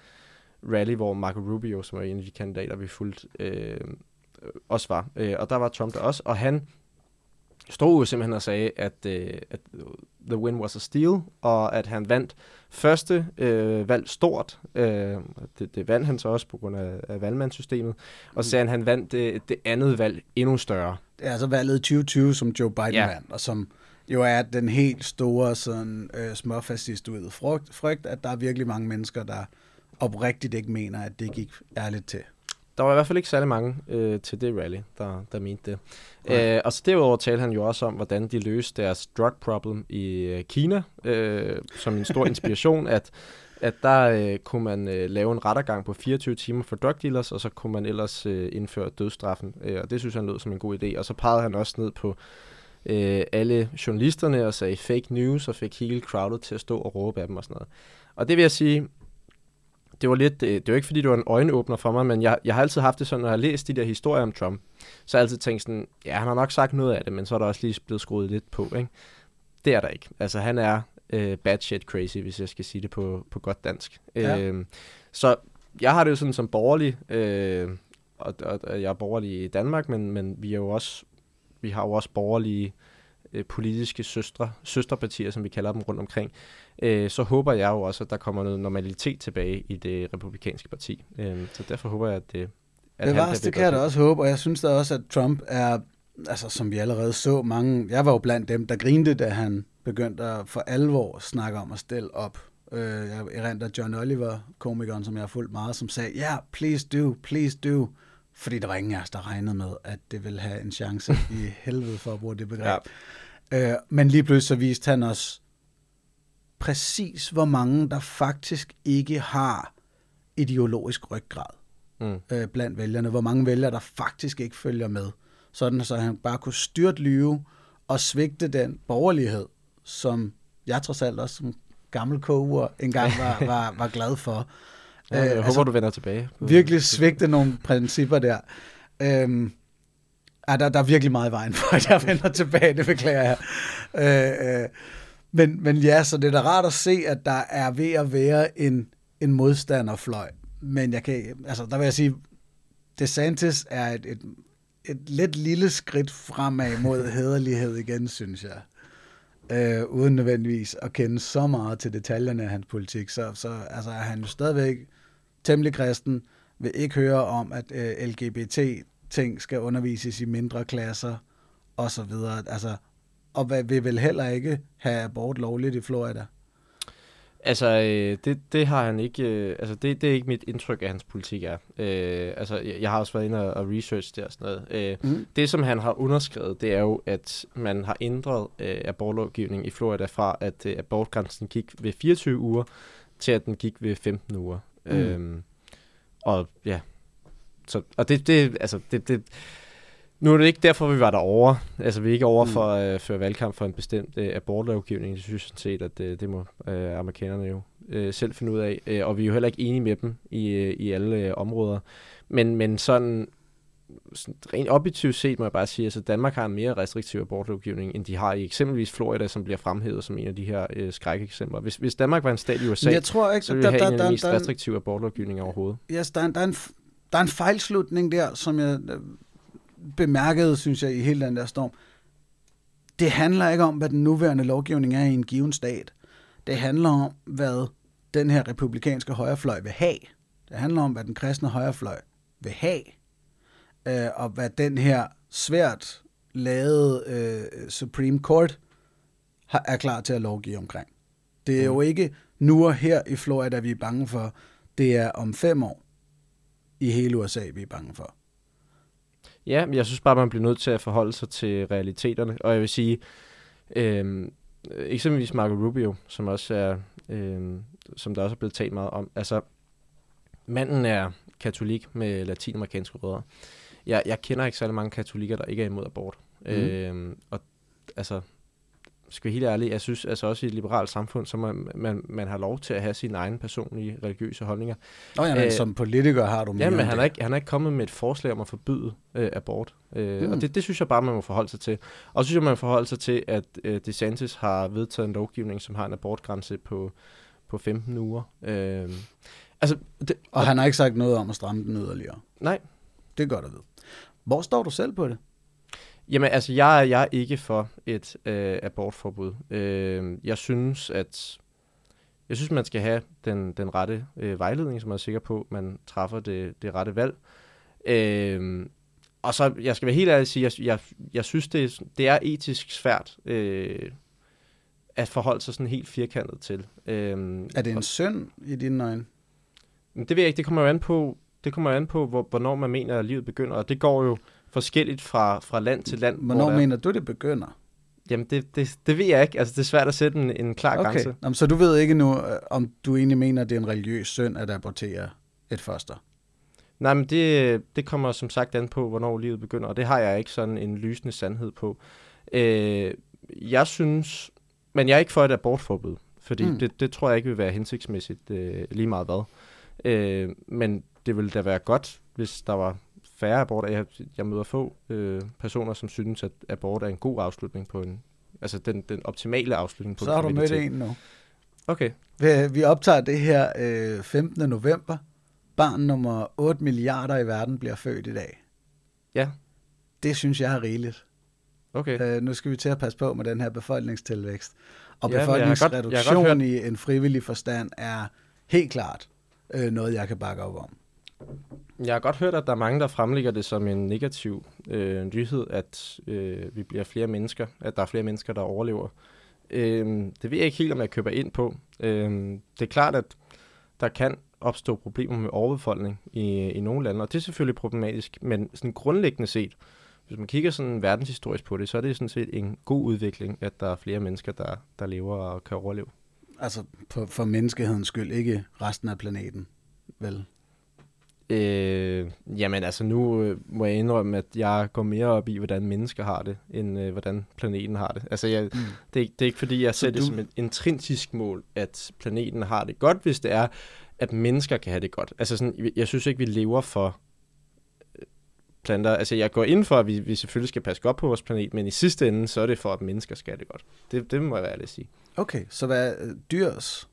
rally, hvor Marco Rubio, som er en af de kandidater, vi fulgte, øh, også var. Øh, og der var Trump der også, og han stod jo simpelthen og sagde, at, øh, at the win was a steal, og at han vandt første øh, valg stort. Øh, det, det vandt han så også på grund af, af valgmandssystemet. Og så sagde han, at han vandt det, det andet valg endnu større. Det er altså valget 2020, som Joe Biden ja. vandt, og som jo er den helt store sådan, øh, småfascistoide frygt, frygt, at der er virkelig mange mennesker, der oprigtigt ikke mener, at det gik ærligt til. Der var i hvert fald ikke særlig mange øh, til det rally, der, der mente det. Okay. Øh, og så derudover talte han jo også om, hvordan de løste deres drug problem i øh, Kina, øh, som en stor inspiration, at at der øh, kunne man øh, lave en rettergang på 24 timer for drug dealers, og så kunne man ellers øh, indføre dødsstraffen. Øh, og det synes han lød som en god idé. Og så pegede han også ned på øh, alle journalisterne og sagde fake news, og fik hele crowdet til at stå og råbe af dem og sådan noget. Og det vil jeg sige, det var lidt, øh, det var ikke fordi, det var en øjenåbner for mig, men jeg, jeg har altid haft det sådan, når jeg har læst de der historier om Trump, så har jeg altid tænkt sådan, ja, han har nok sagt noget af det, men så er der også lige blevet skruet lidt på, ikke? Det er der ikke. Altså, han er øh, bad shit crazy, hvis jeg skal sige det på, på godt dansk. Ja. Øh, så jeg har det jo sådan som borgerlig, øh, og, og, og jeg er borgerlig i Danmark, men, men vi er jo også, vi har jo også borgerlige øh, politiske søstre, søsterpartier, som vi kalder dem rundt omkring, øh, så håber jeg jo også, at der kommer noget normalitet tilbage i det republikanske parti. Øh, så derfor håber jeg, at det... At det, var, det kan jeg da også håbe, og jeg synes da også, at Trump er, altså som vi allerede så, mange, jeg var jo blandt dem, der grinte, da han begyndte at for alvor snakke om at stille op. Øh, jeg erindrer John Oliver, komikeren, som jeg har fulgt meget, som sagde, ja, yeah, please do, please do. Fordi der var ingen af os, der regnede med, at det ville have en chance i helvede for at bruge det begreb. Ja. Øh, men lige pludselig så viste han os præcis, hvor mange der faktisk ikke har ideologisk ryggrad mm. øh, blandt vælgerne. Hvor mange vælgere, der faktisk ikke følger med. Sådan så han bare kunne styrt lyve og svigte den borgerlighed, som jeg trods alt også som gammel koger engang var, var, var glad for. Ja, jeg øh, håber, altså, du vender tilbage. Virkelig svigte nogle principper der. Øhm, Ja, der, der er virkelig meget i vejen for, at jeg vender tilbage, det beklager jeg. Øh, øh, men, men ja, så det er da rart at se, at der er ved at være en, en modstanderfløj. Men jeg kan, altså, der vil jeg sige, DeSantis er et, et, et lidt lille skridt fremad mod hederlighed igen, synes jeg. Øh, uden nødvendigvis at kende så meget til detaljerne af hans politik, så, så altså, er han jo stadigvæk temmelig kristen, vil ikke høre om, at øh, LGBT ting skal undervises i mindre klasser og så videre. Altså, og vil vel heller ikke have abort lovligt i Florida? Altså, øh, det, det har han ikke, øh, altså det, det er ikke mit indtryk af hans politik er. Øh, altså, jeg, jeg har også været inde og, og research det og sådan noget. Øh, mm. Det, som han har underskrevet, det er jo, at man har ændret øh, abortlovgivningen i Florida fra, at øh, abortgrænsen gik ved 24 uger, til at den gik ved 15 uger. Mm. Øh, og ja, så, og det, det, altså, det, det, nu er det ikke derfor, vi var derovre. Altså, vi er ikke over mm. for at øh, føre valgkamp for en bestemt øh, abortlovgivning. Jeg synes sådan set, at øh, det må øh, amerikanerne jo øh, selv finde ud af. Øh, og vi er jo heller ikke enige med dem i, øh, i alle øh, områder. Men, men sådan, sådan rent objektivt set må jeg bare sige, at altså, Danmark har en mere restriktiv abortlovgivning, end de har i eksempelvis Florida, som bliver fremhævet som en af de her øh, skrækeksempler. Hvis, hvis Danmark var en stat i USA, jeg tror ikke, så ville vi have der, en af de mest restriktive abortlovgivninger overhovedet. Yes, der, der, er en, der er en fejlslutning der, som jeg øh, bemærkede, synes jeg, i hele den der storm. Det handler ikke om, hvad den nuværende lovgivning er i en given stat. Det handler om, hvad den her republikanske højrefløj vil have. Det handler om, hvad den kristne højrefløj vil have. Øh, og hvad den her svært lavede øh, Supreme Court har, er klar til at lovgive omkring. Det er jo mm. ikke nu og her i Florida, vi er bange for. Det er om fem år i hele USA, vi er bange for. Ja, men jeg synes bare, man bliver nødt til at forholde sig til realiteterne. Og jeg vil sige, øh, eksempelvis Marco Rubio, som også er, øh, som der også er blevet talt meget om. Altså, manden er katolik med latinamerikanske rødder. Jeg, jeg kender ikke særlig mange katolikker, der ikke er imod abort. Mm. Øh, og altså, skal helt ærligt, jeg synes altså også i et liberalt samfund, så man, man, man har lov til at have sine egne personlige religiøse holdninger. Nå ja, men øh, som politiker har du mere Ja, men han er, ikke, han er ikke kommet med et forslag om at forbyde øh, abort. Øh, mm. Og det, det synes jeg bare, man må forholde sig til. Og så synes jeg, man må forholde sig til, at øh, DeSantis har vedtaget en lovgivning, som har en abortgrænse på, på 15 uger. Øh, altså, det, og, og han har ikke sagt noget om at stramme den yderligere? Nej. Det er godt at vide. Hvor står du selv på det? Jamen, altså, jeg, jeg er ikke for et øh, abortforbud. Øh, jeg synes, at jeg synes, man skal have den, den rette øh, vejledning, som er sikker på, at man træffer det, det rette valg. Øh, og så, jeg skal være helt ærlig sige, jeg, jeg, jeg synes, det, det er etisk svært øh, at forholde sig sådan helt firkantet til. Øh, er det en synd i dine øjne? Det ved jeg ikke. Det kommer jo an på, det kommer an på hvor, hvornår man mener, at livet begynder. Og det går jo forskelligt fra, fra land til land. Hvornår mener du, det begynder? Jamen, det, det, det ved jeg ikke. Altså, det er svært at sætte en, en klar okay. grænse. Jamen, så du ved ikke nu, øh, om du egentlig mener, at det er en religiøs synd at abortere et foster? Nej, men det, det kommer som sagt an på, hvornår livet begynder, og det har jeg ikke sådan en lysende sandhed på. Øh, jeg synes, men jeg er ikke for et abortforbud, fordi mm. det, det tror jeg ikke vil være hensigtsmæssigt øh, lige meget hvad. Øh, men det ville da være godt, hvis der var færre aborter. Jeg, jeg møder få øh, personer, som synes, at abort er en god afslutning på en, altså den, den optimale afslutning på Så har du mødt en nu. Okay. Vi, vi optager det her øh, 15. november. Barn nummer 8 milliarder i verden bliver født i dag. Ja. Det synes jeg er rigeligt. Okay. Øh, nu skal vi til at passe på med den her befolkningstilvækst. Og ja, befolkningsreduktion i en frivillig forstand er helt klart øh, noget, jeg kan bakke op om. Jeg har godt hørt, at der er mange, der fremlægger det som en negativ øh, nyhed, at øh, vi bliver flere mennesker, at der er flere mennesker, der overlever. Øh, det ved jeg ikke helt, om jeg køber ind på. Øh, det er klart, at der kan opstå problemer med overbefolkning i, i nogle lande, og det er selvfølgelig problematisk, men sådan grundlæggende set, hvis man kigger sådan verdenshistorisk på det, så er det sådan set en god udvikling, at der er flere mennesker, der, der lever og kan overleve. Altså på, for menneskehedens skyld, ikke resten af planeten, vel? Øh, jamen altså nu øh, må jeg indrømme, at jeg går mere op i, hvordan mennesker har det, end øh, hvordan planeten har det. Altså jeg, mm. det, det er ikke fordi, jeg ser du... det som et intrinsisk mål, at planeten har det godt, hvis det er, at mennesker kan have det godt. Altså sådan, jeg synes ikke, vi lever for øh, planter. Altså jeg går ind for, at vi, vi selvfølgelig skal passe godt på vores planet, men i sidste ende, så er det for, at mennesker skal have det godt. Det, det må jeg være ærlig sige. Okay, så hvad øh, dyrs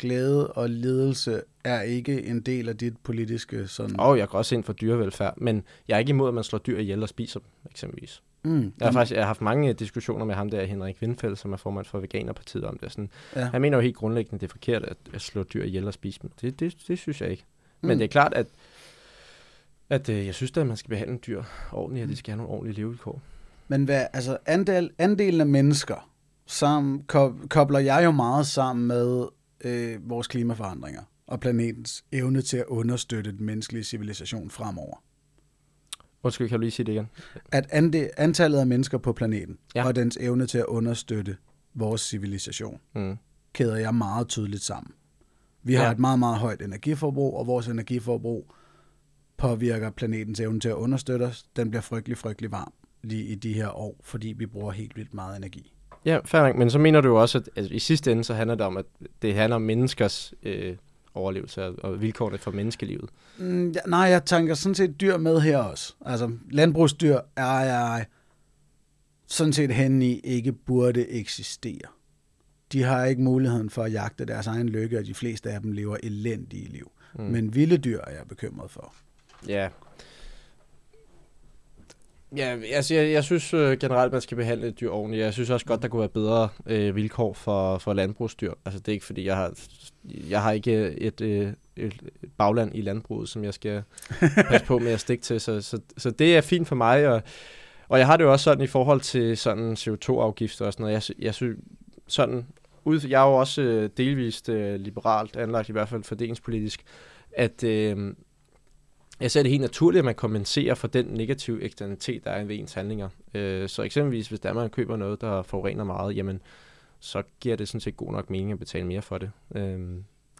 glæde og ledelse er ikke en del af dit politiske sådan... Og jeg går også ind for dyrevelfærd, men jeg er ikke imod, at man slår dyr ihjel og spiser dem, eksempelvis. Mm, Jeg har faktisk jeg har haft mange diskussioner med ham der, Henrik Windfeldt, som er formand for Veganerpartiet om det. Sådan, ja. Han mener jo helt grundlæggende, at det er forkert at, at slå dyr ihjel og spise dem. Det, det, det synes jeg ikke. Mm. Men det er klart, at, at øh, jeg synes da, at man skal behandle dyr ordentligt, og de skal have nogle ordentlige levevilkår. Men hvad, altså andel, andelen af mennesker, ko- kobler jeg jo meget sammen med øh, vores klimaforandringer og planetens evne til at understøtte den menneskelige civilisation fremover. Undskyld, kan du lige sige det igen? At ande, antallet af mennesker på planeten Ja. og dens evne til at understøtte vores civilisation, Mm. kæder jeg meget tydeligt sammen. Vi har ja. et meget, meget højt energiforbrug, og vores energiforbrug påvirker planetens evne til at understøtte os. Den bliver frygtelig, frygtelig varm lige i de her år, fordi vi bruger helt vildt meget energi. Ja, fair nok. Men så mener du jo også, at altså, i sidste ende, så handler det om, at det handler om menneskers øh, overlevelse og, vilkårene for menneskelivet. Mm, ja, nej, jeg tænker sådan set dyr med her også. Altså, landbrugsdyr er jeg sådan set hen i ikke burde eksistere. De har ikke muligheden for at jagte deres egen lykke, og de fleste af dem lever elendige liv. Mm. Men vilde dyr er jeg bekymret for. Ja. Ja, altså jeg, jeg synes øh, generelt, man skal behandle et dyr ordentligt. Jeg synes også godt, der kunne være bedre øh, vilkår for, for landbrugsdyr. Altså det er ikke fordi, jeg har, jeg har ikke et, øh, et bagland i landbruget, som jeg skal passe på med at stikke til. Så, så, så det er fint for mig, og, og jeg har det jo også sådan i forhold til sådan CO2-afgifter og sådan noget. Jeg, jeg synes sådan, ud, jeg er jo også øh, delvist øh, liberalt anlagt, i hvert fald fordelingspolitisk, at øh, jeg ser det helt naturligt, at man kompenserer for den negative eksternitet, der er ved ens handlinger. Øh, så eksempelvis, hvis der man køber noget, der forurener meget, jamen, så giver det sådan set god nok mening at betale mere for det. Øh,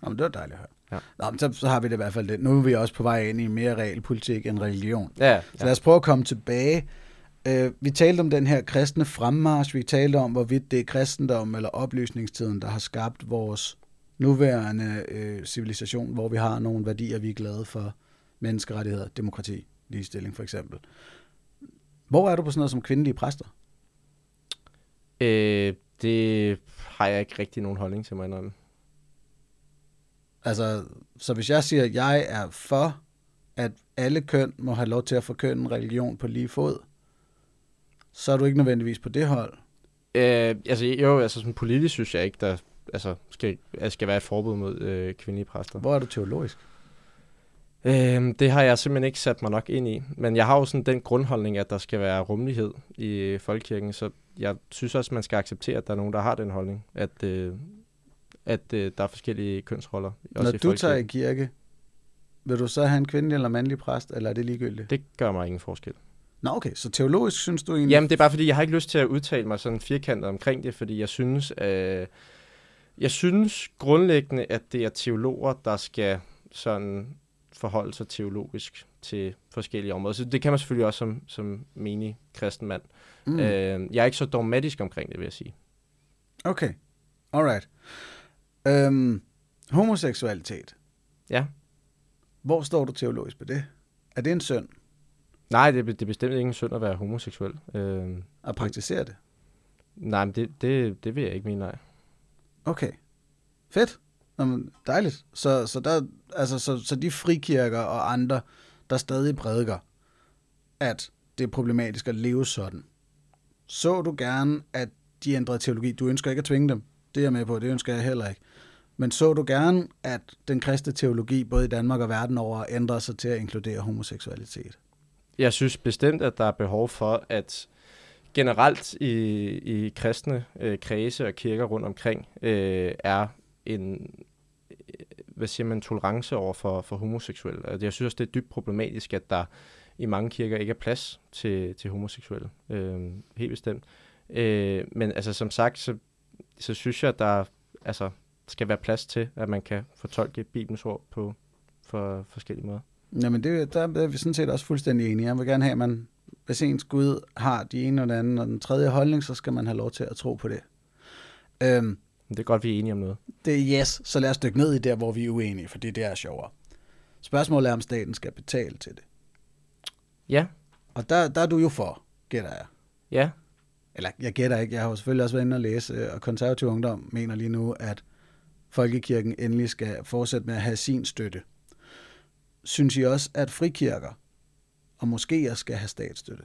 Jamen, det var dejligt at høre. Ja. Nå, men så, så har vi det i hvert fald det. Nu er vi også på vej ind i mere realpolitik end religion. ja, Så ja. lad os prøve at komme tilbage. Øh, vi talte om den her kristne fremmarsch. Vi talte om, hvorvidt det er kristendom eller oplysningstiden, der har skabt vores nuværende øh, civilisation, hvor vi har nogle værdier, vi er glade for. Menneskerettigheder, demokrati, ligestilling for eksempel. Hvor er du på sådan noget som kvindelige præster? Øh, det har jeg ikke rigtig nogen holdning til mig indrømme. Altså, så hvis jeg siger, at jeg er for, at alle køn må have lov til at forkynde en religion på lige fod, så er du ikke nødvendigvis på det hold. Øh, altså jo, altså sådan politisk synes jeg ikke, der altså, skal, skal være et forbud mod øh, kvindelige præster. Hvor er du teologisk? Øh, det har jeg simpelthen ikke sat mig nok ind i. Men jeg har jo sådan den grundholdning, at der skal være rummelighed i folkekirken, så jeg synes også, man skal acceptere, at der er nogen, der har den holdning, at, øh, at øh, der er forskellige kønsroller. Også Når du tager i kirke, vil du så have en kvindelig eller mandlig præst, eller er det ligegyldigt? Det gør mig ingen forskel. Nå okay, så teologisk synes du egentlig... Jamen, det er bare fordi, jeg har ikke lyst til at udtale mig sådan firkantet omkring det, fordi jeg synes, øh, jeg synes grundlæggende, at det er teologer, der skal sådan forholde sig teologisk til forskellige områder. Så det kan man selvfølgelig også som, som menig kristen mand. Mm. Øh, jeg er ikke så dogmatisk omkring det, vil jeg sige. Okay, alright. Øhm, homoseksualitet. Ja. Hvor står du teologisk på det? Er det en synd Nej, det, er- det er bestemt ikke en synd at være homoseksuel. Øh, at praktisere det? nej, men det, det, det vil jeg ikke mene, nej. Okay. Fedt. Nå, men dejligt. Så, så, der, altså, så, så de frikirker og andre, der stadig prædiker, at det er problematisk at leve sådan. Så du gerne, at de ændrede teologi? Du ønsker ikke at tvinge dem. Det er jeg med på, det ønsker jeg heller ikke. Men så du gerne, at den kristne teologi, både i Danmark og verden over, ændrer sig til at inkludere homoseksualitet? Jeg synes bestemt, at der er behov for, at generelt i, i kristne øh, kredse og kirker rundt omkring øh, er en hvad siger man, tolerance over for, for homoseksuelle. Altså, jeg synes også, det er dybt problematisk, at der i mange kirker ikke er plads til, til homoseksuelle. Øh, helt bestemt. Øh, men altså, som sagt, så, så synes jeg, at der altså, skal være plads til, at man kan fortolke Bibelens ord på for forskellige måder. Jamen, det, der er vi sådan set også fuldstændig enige. Jeg vil gerne have, at man, hvis ens Gud har de ene og den anden og den tredje holdning, så skal man have lov til at tro på det. Øhm, det er godt, vi er enige om noget. Det er yes, så lad os dykke ned i der, hvor vi er uenige, for det er sjovere. Spørgsmålet er, om staten skal betale til det. Ja, Og der, der er du jo for, gætter jeg. ja. Eller jeg gætter ikke, jeg har jo selvfølgelig også været inde og læse, og konservativ ungdom mener lige nu, at folkekirken endelig skal fortsætte med at have sin støtte. Synes I også, at frikirker og moskéer skal have statsstøtte?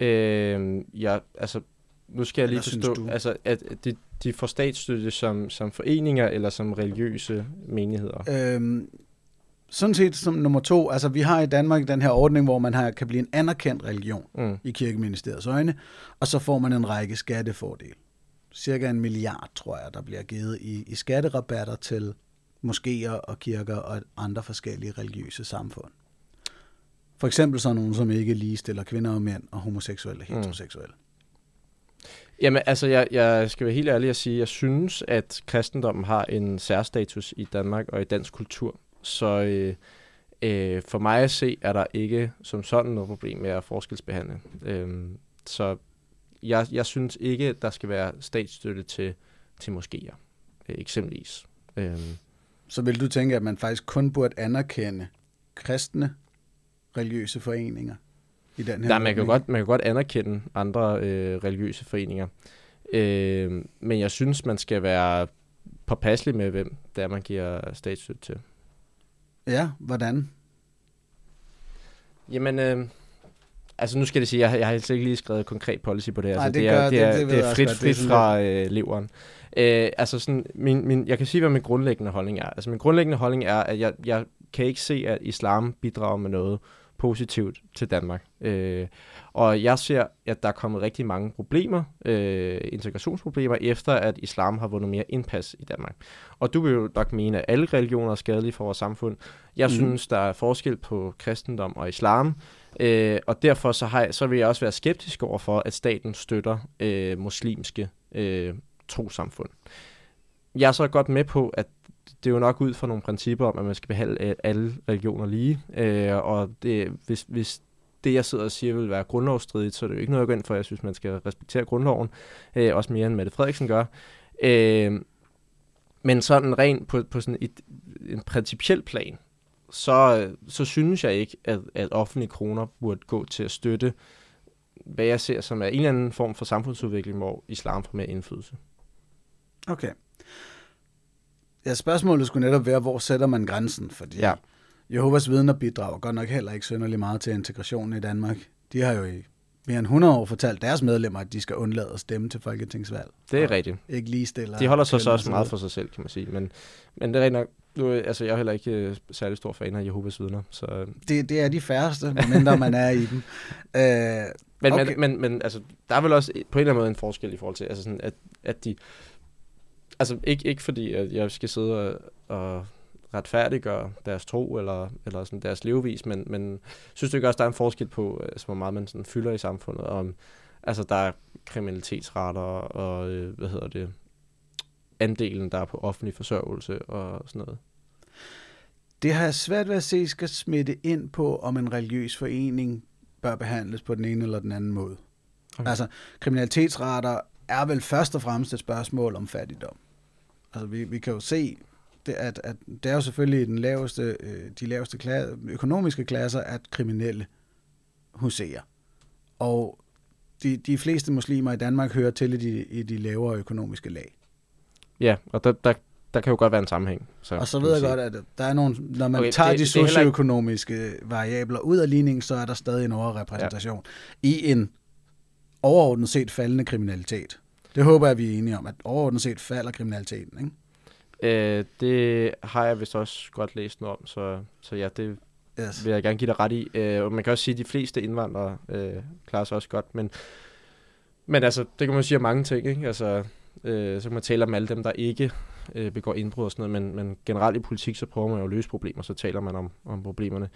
Øh, ja, altså, nu skal jeg lige forstå, du? altså, at de, de får statsstøtte som, som foreninger eller som religiøse menigheder. Øhm, sådan set som nummer to, altså vi har i Danmark den her ordning, hvor man har, kan blive en anerkendt religion Mm. i kirkeministeriets øjne, og så får man en række skattefordele. Cirka en milliard, tror jeg, der bliver givet i, i skatterabatter til moskéer og kirker og andre forskellige religiøse samfund. For eksempel sådan nogle, som ikke ligestiller kvinder og mænd og homoseksuelle og Mm. Jamen, altså, jeg, jeg skal være helt ærlig at sige, jeg synes, at kristendommen har en særstatus i Danmark og i dansk kultur. Så øh, øh, for mig at se, er der ikke som sådan noget problem med at forskelsbehandle. Øh, så jeg, jeg synes ikke, der skal være statsstøtte til, til moskéer, øh, eksempelvis. Øh, Så vil du tænke, at man faktisk kun burde anerkende kristne religiøse foreninger i den her Der, man, kan godt, man kan godt anerkende andre øh, religiøse foreninger. Øh, men jeg synes, man skal være påpasselig med, hvem det er, man giver statsstøtte til. Ja, hvordan? Jamen, øh, altså nu skal det sige, jeg, jeg har helt ikke lige skrevet konkret policy på det. Nej, altså, det det, er, gør- det, er, det- det det, jeg er frit, godt. Det er frit fra øh, leveren. Øh, altså sådan, min, min, jeg kan sige, hvad min grundlæggende holdning er. Altså min grundlæggende holdning er, at jeg, jeg kan ikke se, at islam bidrager med noget positivt til Danmark. Øh, og jeg ser, at der er kommet rigtig mange problemer, øh, integrationsproblemer, efter at islam har vundet mere indpas i Danmark. Og du vil jo nok mene, at alle religioner er skadelige for vores samfund. Jeg mm. synes, der er forskel på kristendom og islam, øh, og derfor så, har jeg, så vil jeg også være skeptisk over for, at staten støtter øh, muslimske øh, trosamfund. Jeg er så godt med på, at det er jo nok ud fra nogle principper om, at man skal behandle alle religioner lige, øh, og det, hvis, hvis det, jeg sidder og siger, vil være grundlovsstridigt, så er det jo ikke noget, jeg går ind for. Jeg synes, man skal respektere grundloven, øh, også mere end Mette Frederiksen gør. Øh, men sådan rent på, på sådan et, en principiel plan, så, så synes jeg ikke, at, at offentlige kroner burde gå til at støtte, hvad jeg ser som er en eller anden form for samfundsudvikling, hvor islam får mere indflydelse. Okay. Ja, spørgsmålet skulle netop være, hvor sætter man grænsen? Fordi Ja. Jehovas vidner bidrager godt nok heller ikke synderligt meget til integrationen i Danmark. De har jo i mere end 100 år fortalt deres medlemmer, at de skal undlade at stemme til folketingsvalg. Det er rigtigt. Ikke ligestiller. De holder sig så også meget for sig selv, kan man sige. Men, men det er rigtigt nok. Nu, øh, altså, jeg er heller ikke øh, særlig stor fan af Jehovas vidner. Så, øh, Det, det er de færreste, medmindre man er i dem. Øh, men, Okay. okay. men, men, men altså, der er vel også på en eller anden måde en forskel i forhold til, altså sådan, at, at de... Altså ikke, ikke fordi, at jeg skal sidde og, og retfærdiggøre deres tro eller, eller sådan deres levevis, men, men synes du ikke også, der er en forskel på, altså, hvor meget man sådan fylder i samfundet, og om, altså der er kriminalitetsrater og, øh, hvad hedder det, andelen, der er på offentlig forsørgelse og sådan noget. det har jeg svært ved at se skal smitte ind på, om en religiøs forening bør behandles på den ene eller den anden måde. Okay. Altså, kriminalitetsrater er vel først og fremmest et spørgsmål om fattigdom. Altså, vi, vi kan jo se, det, at, at det er jo selvfølgelig den laveste, øh, de laveste kla- økonomiske klasser, at kriminelle huserer. Og de, de fleste muslimer i Danmark hører til i de, i de lavere økonomiske lag. Ja, og der, der, der kan jo godt være en sammenhæng. Så, Og så ved jeg sige. godt, at der er nogle, når man okay, tager det- de heller ikke- socioøkonomiske variabler ud af ligningen, så er der stadig en overrepræsentation ja. i en overordnet set faldende kriminalitet. Det håber jeg, vi er enige om, at overordnet set falder kriminaliteten. Ikke? Øh, det har jeg vist også godt læst noget om, så, så ja, det Yes. vil jeg gerne give dig ret i. Øh, og man kan også sige, at de fleste indvandrere øh, klarer sig også godt, men, men altså, det kan man sige om mange ting, ikke? Altså, øh, så kan man tale om alle dem, der ikke øh, begår indbrud og sådan noget, men, men generelt i politik, så prøver man jo at løse problemer, så taler man om, om problemerne.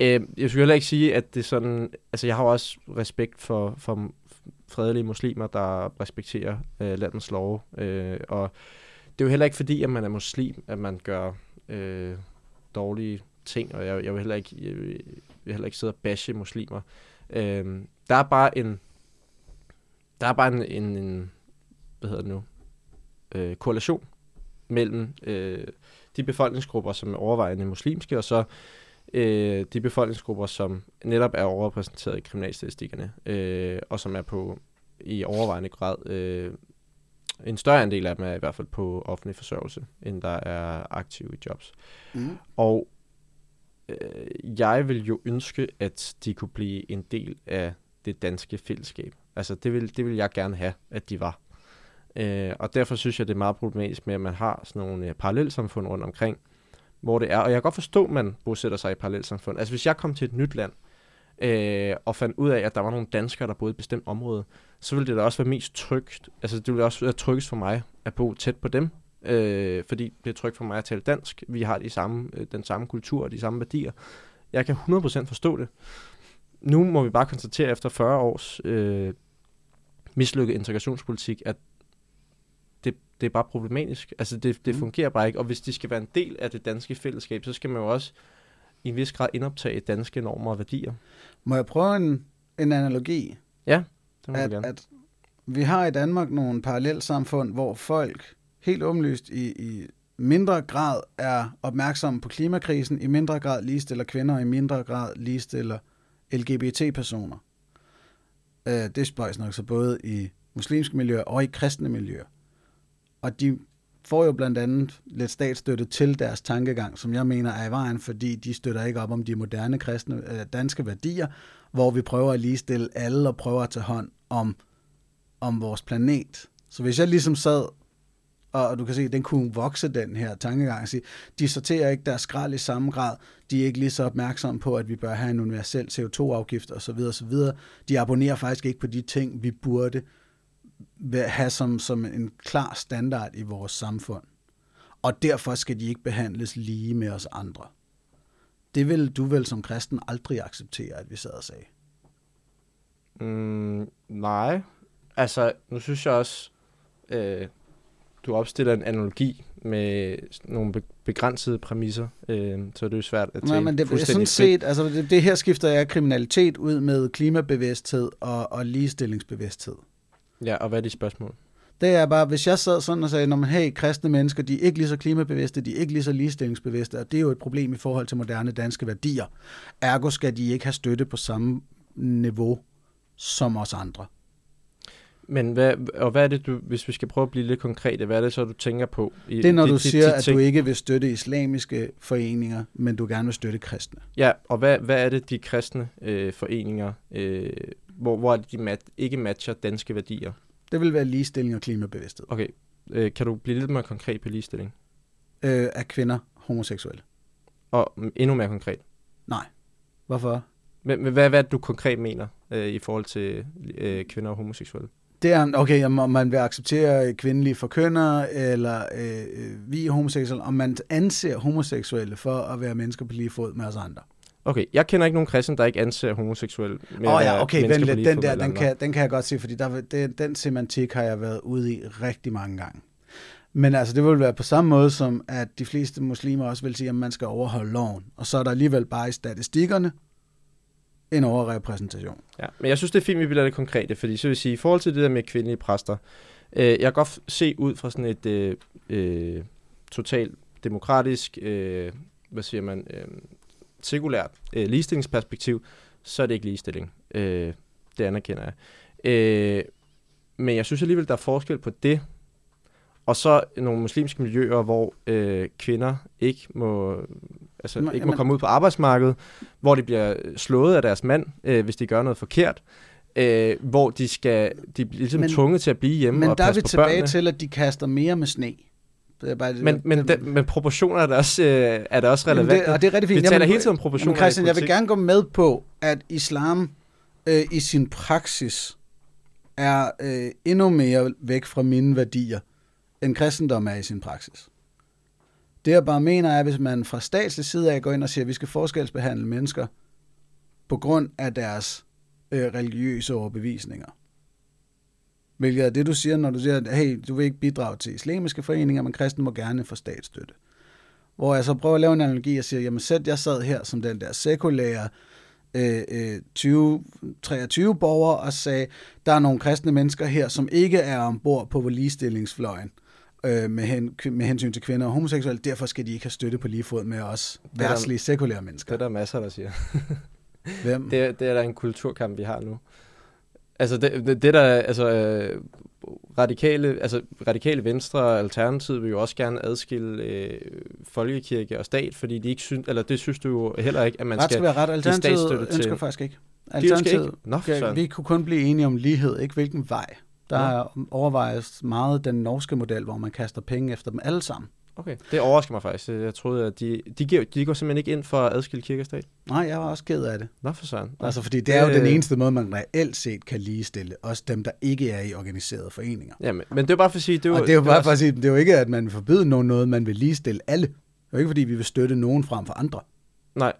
Øh, jeg skulle heller ikke sige, at det er sådan, altså jeg har også respekt for, for fredelige muslimer, der respekterer øh, landets love, øh, og det er jo heller ikke fordi, at man er muslim, at man gør øh, dårlige ting, og jeg, jeg, vil heller ikke, jeg, vil- jeg vil heller ikke sidde og bashe muslimer. Øh, der er bare en, der er bare en, en, en hvad hedder det nu, øh, korrelation mellem øh, de befolkningsgrupper, som er overvejende muslimske, og så øh, de befolkningsgrupper, som netop er overrepræsenteret i kriminalstatistikkerne, øh, og som er på i overvejende grad, øh, en større andel af dem er i hvert fald på offentlig forsørgelse, end der er aktive i jobs. Mm. Og øh, jeg vil jo ønske, at de kunne blive en del af det danske fællesskab. Altså det vil, det vil jeg gerne have, at de var. Øh, og derfor synes jeg, det er meget problematisk med, at man har sådan nogle øh, parallelsamfund rundt omkring, hvor det er. Og jeg kan godt forstå, at man bosætter sig i parallelsamfund. Altså hvis jeg kom til et nyt land, øh, og fandt ud af, at der var nogle danskere, der boede i et bestemt område, så ville det da også være mest trygt. Altså det ville også være tryggest for mig at bo tæt på dem, øh, fordi det er trygt for mig at tale dansk. Vi har de samme, øh, den samme kultur og de samme værdier. Jeg kan 100% forstå det. Nu må vi bare konstatere efter 40 års øh, mislykket integrationspolitik, at det, er bare problematisk. Altså det, det mm. fungerer bare ikke, og hvis de skal være en del af det danske fællesskab, så skal man jo også i en vis grad indoptage danske normer og værdier. Må jeg prøve en, en analogi? Ja, det må at, gerne. At vi har i Danmark nogle parallelsamfund, hvor folk helt åbenlyst i, i mindre grad er opmærksomme på klimakrisen, i mindre grad ligestiller kvinder, og i mindre grad ligestiller LGBT-personer. Øh, det spøjs nok så både i muslimske miljøer og i kristne miljøer. Og de får jo blandt andet lidt statsstøtte til deres tankegang, som jeg mener er i vejen, fordi de støtter ikke op om de moderne kristne øh, danske værdier, hvor vi prøver at ligestille alle og prøver at tage hånd om, om vores planet. Så hvis jeg ligesom sad, og du kan se, den kunne vokse, den her tankegang, sige, de sorterer ikke deres skrald i samme grad, de er ikke lige så opmærksomme på, at vi bør have en universel CO2-afgift osv. osv. De abonnerer faktisk ikke på de ting, vi burde have som, som en klar standard i vores samfund. Og derfor skal de ikke behandles lige med os andre. Det vil du vel som kristen aldrig acceptere, at vi sad og sagde? Mm, nej. Altså, nu synes jeg også, øh, du opstiller en analogi med nogle begrænsede præmisser, øh, så det er svært at tage Nej, men det er sådan set, altså det, det her skifter jeg kriminalitet ud med klimabevidsthed og, og ligestillingsbevidsthed. Ja, og hvad er de spørgsmål? Det er bare, hvis jeg sad sådan og sagde, når man hey, kristne mennesker, de er ikke lige så klimabevidste, de er ikke lige så ligestillingsbevidste, og det er jo et problem i forhold til moderne danske værdier. Ergo skal de ikke have støtte på samme niveau som os andre. Men hvad, og hvad er det, du, hvis vi skal prøve at blive lidt konkrete, hvad er det så, du tænker på? I, det er, når de, du siger, de, de at du ikke vil støtte islamiske foreninger, men du gerne vil støtte kristne. Ja, og hvad, hvad er det, de kristne øh, foreninger øh, hvor, hvor de mat, ikke matcher danske værdier? Det vil være ligestilling og klimabevidsthed. Okay. Øh, kan du blive lidt mere konkret på ligestilling? Øh, er kvinder homoseksuelle? Og endnu mere konkret? Nej. Hvorfor? Men, men hvad, hvad er det, du konkret mener øh, i forhold til øh, kvinder og homoseksuelle? Det er, okay, om man vil acceptere kvindelige forkyndere, eller øh, øh, vi er homoseksuelle, om man anser homoseksuelle for at være mennesker på lige fod med os andre. Okay, jeg kender ikke nogen kristen, der ikke anser homoseksuel Åh oh, ja, okay, vent lidt. Den der, den kan, den kan jeg godt se, fordi der, den, den semantik har jeg været ude i rigtig mange gange. Men altså, det vil være på samme måde som, at de fleste muslimer også vil sige, at man skal overholde loven. Og så er der alligevel bare i statistikkerne en overrepræsentation. Ja, men jeg synes, det er fint, vi bliver lidt konkrete, fordi så vil sige, i forhold til det der med kvindelige præster, øh, jeg kan godt se ud fra sådan et øh, øh, totalt demokratisk, øh, hvad siger man, øh, sekulært øh, ligestillingsperspektiv, så er det ikke ligestilling. Øh, det anerkender jeg. Øh, men jeg synes alligevel, der er forskel på det, og så nogle muslimske miljøer, hvor øh, kvinder ikke må, altså, Nå, ikke må komme ud på arbejdsmarkedet, hvor de bliver slået af deres mand, øh, hvis de gør noget forkert, øh, hvor de skal de bliver ligesom men, tvunget til at blive hjemme men og passe på børnene. Men der er vi tilbage til, at de kaster mere med sne. Det er bare, men, men, det, men proportioner er da også, øh, er da også relevant. Det, og det er rigtig fint. Vi taler jamen, hele tiden om proportioner. Jamen Christian, jeg vil gerne gå med på, at islam øh, i sin praksis er øh, endnu mere væk fra mine værdier, end kristendom er i sin praksis. Det jeg bare mener er, at hvis man fra statslig side af går ind og siger, at vi skal forskelsbehandle mennesker på grund af deres øh, religiøse overbevisninger, Hvilket er det, du siger, når du siger, at hey, du vil ikke bidrage til islamiske foreninger, men kristne må gerne få statsstøtte. Hvor jeg så prøver at lave en analogi og siger, jamen sæt, jeg sad her som den der sekulære øh, øh, 20-23 borger og sagde, der er nogle kristne mennesker her, som ikke er ombord på ligestillingsfløjen. øh, med, hen, med hensyn til kvinder og homoseksuelle. Derfor skal de ikke have støtte på lige fod med os værtslige, sekulære mennesker. Det er der masser, der siger. Hvem? Det, er- det er der en kulturkamp, vi har nu. Altså, det, det, det der, altså, øh, radikale, altså, radikale venstre og alternativet vil jo også gerne adskille øh, folkekirke og stat, fordi de ikke synes, eller det synes du jo heller ikke, at man ret skal skal... være ret. Alternativet statsstøtte til- ønsker faktisk ikke. Ønsker Alternativet, ikke. Nå, vi kunne kun blive enige om lighed, ikke hvilken vej. Der er overvejes meget den norske model, hvor man kaster penge efter dem alle sammen. Okay, det overrasker mig faktisk. Jeg troede, at de, de, giver, de går simpelthen ikke ind for at adskille kirke og stat. Nej, jeg var også ked af det. Nå, for søren. Altså, fordi det er jo den eneste måde, man reelt set kan ligestille. Også dem, der ikke er i organiserede foreninger. Ja, men, men det er bare for at sige... Det er jo, Og det er jo bare også- for at sige, det er jo ikke, at man vil forbyde nogen noget, man vil ligestille alle. Det er jo ikke, fordi vi vil støtte nogen frem for andre. Nej,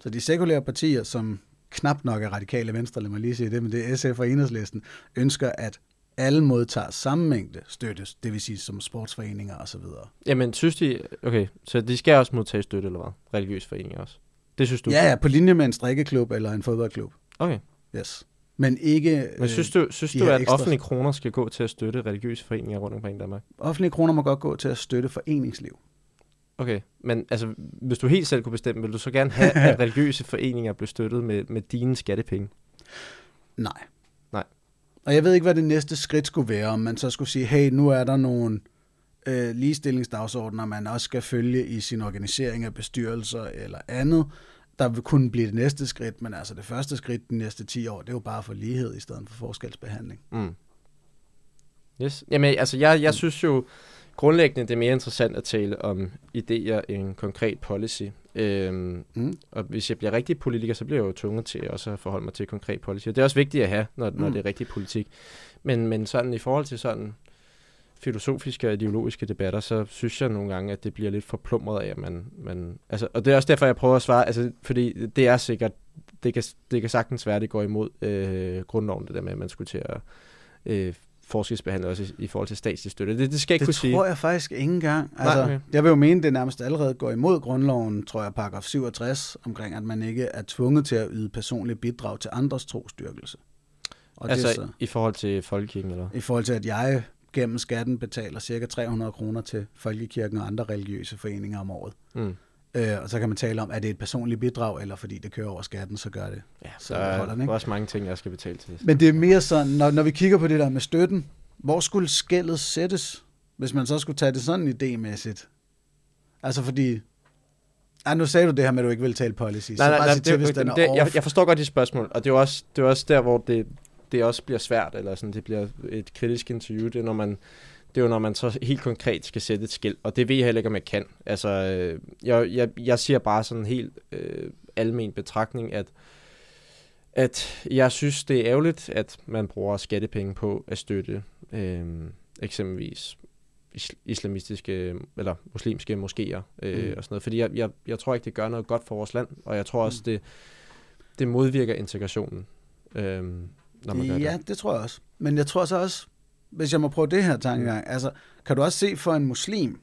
Så de sekulære partier, som knap nok er radikale venstre, lad mig lige sige det, men det er SF og Enhedslisten, ønsker, at alle modtager samme mængde støttes, det vil sige som sportsforeninger osv. jamen synes de... Okay, så de skal også modtage støtte, eller hvad? Religiøse foreninger også. Det synes du? Ja, ja, på linje med en strikkeklub eller en fodboldklub. Okay. Yes. Men ikke... Men synes du, synes du at ekstra- offentlige kroner skal gå til at støtte religiøse foreninger rundt omkring i Danmark? Øh, offentlige kroner må godt gå til at støtte foreningsliv. Okay, men altså, hvis du helt selv kunne bestemme, vil du så gerne have, at religiøse foreninger blev støttet med, med dine skattepenge? Nej. Og jeg ved ikke, hvad det næste skridt skulle være, om man så skulle sige, hey, nu er der nogle øh, ligestillingsdagsordner, man også skal følge i sin organisering af bestyrelser eller andet. Der vil kunne blive det næste skridt, men altså det første skridt de næste 10 år, det er jo bare for lighed i stedet for forskelsbehandling. Mm. Yes. Jamen, altså, jeg, jeg synes jo grundlæggende, det er mere interessant at tale om idéer end konkret policy. Øhm, Mm. og hvis jeg bliver rigtig politiker, så bliver jeg jo tvunget til også at forholde mig til konkret policy. Og det er også vigtigt at have, når, når Mm. det er rigtig politik. Men, men sådan i forhold til sådan filosofiske og ideologiske debatter, så synes jeg nogle gange, at det bliver lidt forplumret af, at man, man altså, og det er også derfor, jeg prøver at svare, altså, fordi det er sikkert, det kan, det kan sagtens være, at det går imod øh, grundloven, det der med, at man skulle til at øh, forskelsbehandle også i, i forhold til statslig støtte. Det, det skal jeg ikke Det kunne sige. tror jeg faktisk ikke engang. Nej, Altså, okay. Jeg vil jo mene, det nærmest allerede går imod grundloven, tror jeg, paragraf 67, omkring, at man ikke er tvunget til at yde personlige bidrag til andres trosstyrkelse. Og altså det så, i forhold til folkekirken, eller? i forhold til, at jeg gennem skatten betaler cirka 300 kroner til Folkekirken og andre religiøse foreninger om året. Mm. Øh, og så kan man tale om, er det et personligt bidrag, eller fordi det kører over skatten, så gør det. Ja, Så så holder der den, er ikke? også mange ting, jeg skal betale til. Men det er mere sådan, når, når vi kigger på det der med støtten, hvor skulle skældet sættes, hvis man så skulle tage det sådan idémæssigt? Altså fordi... Ej, nu sagde du det her med, at du ikke vil tale policy. Nej, så nej, bare nej, sig til, hvis det, den det, er det, jeg, off. jeg forstår godt de spørgsmål, og det er jo også, det er også der, hvor det, det også bliver svært, eller sådan, det bliver et kritisk interview, det er, når man, det er jo, når man så helt konkret skal sætte et skilt, og det ved jeg heller ikke, om jeg kan. Altså, øh, jeg, jeg, jeg siger bare sådan en helt øh, almen betragtning, at, at jeg synes, det er ærgerligt, at man bruger skattepenge på at støtte øh, eksempelvis is- islamistiske eller muslimske moskéer øh, Mm. og sådan noget. Fordi jeg, jeg, jeg tror ikke, det gør noget godt for vores land, og jeg tror også, det, det modvirker integrationen, øh, når man gør Ja, det. det tror jeg også. Men jeg tror så også, hvis jeg må prøve det her tankegang, Mm. altså, kan du også se for en muslim,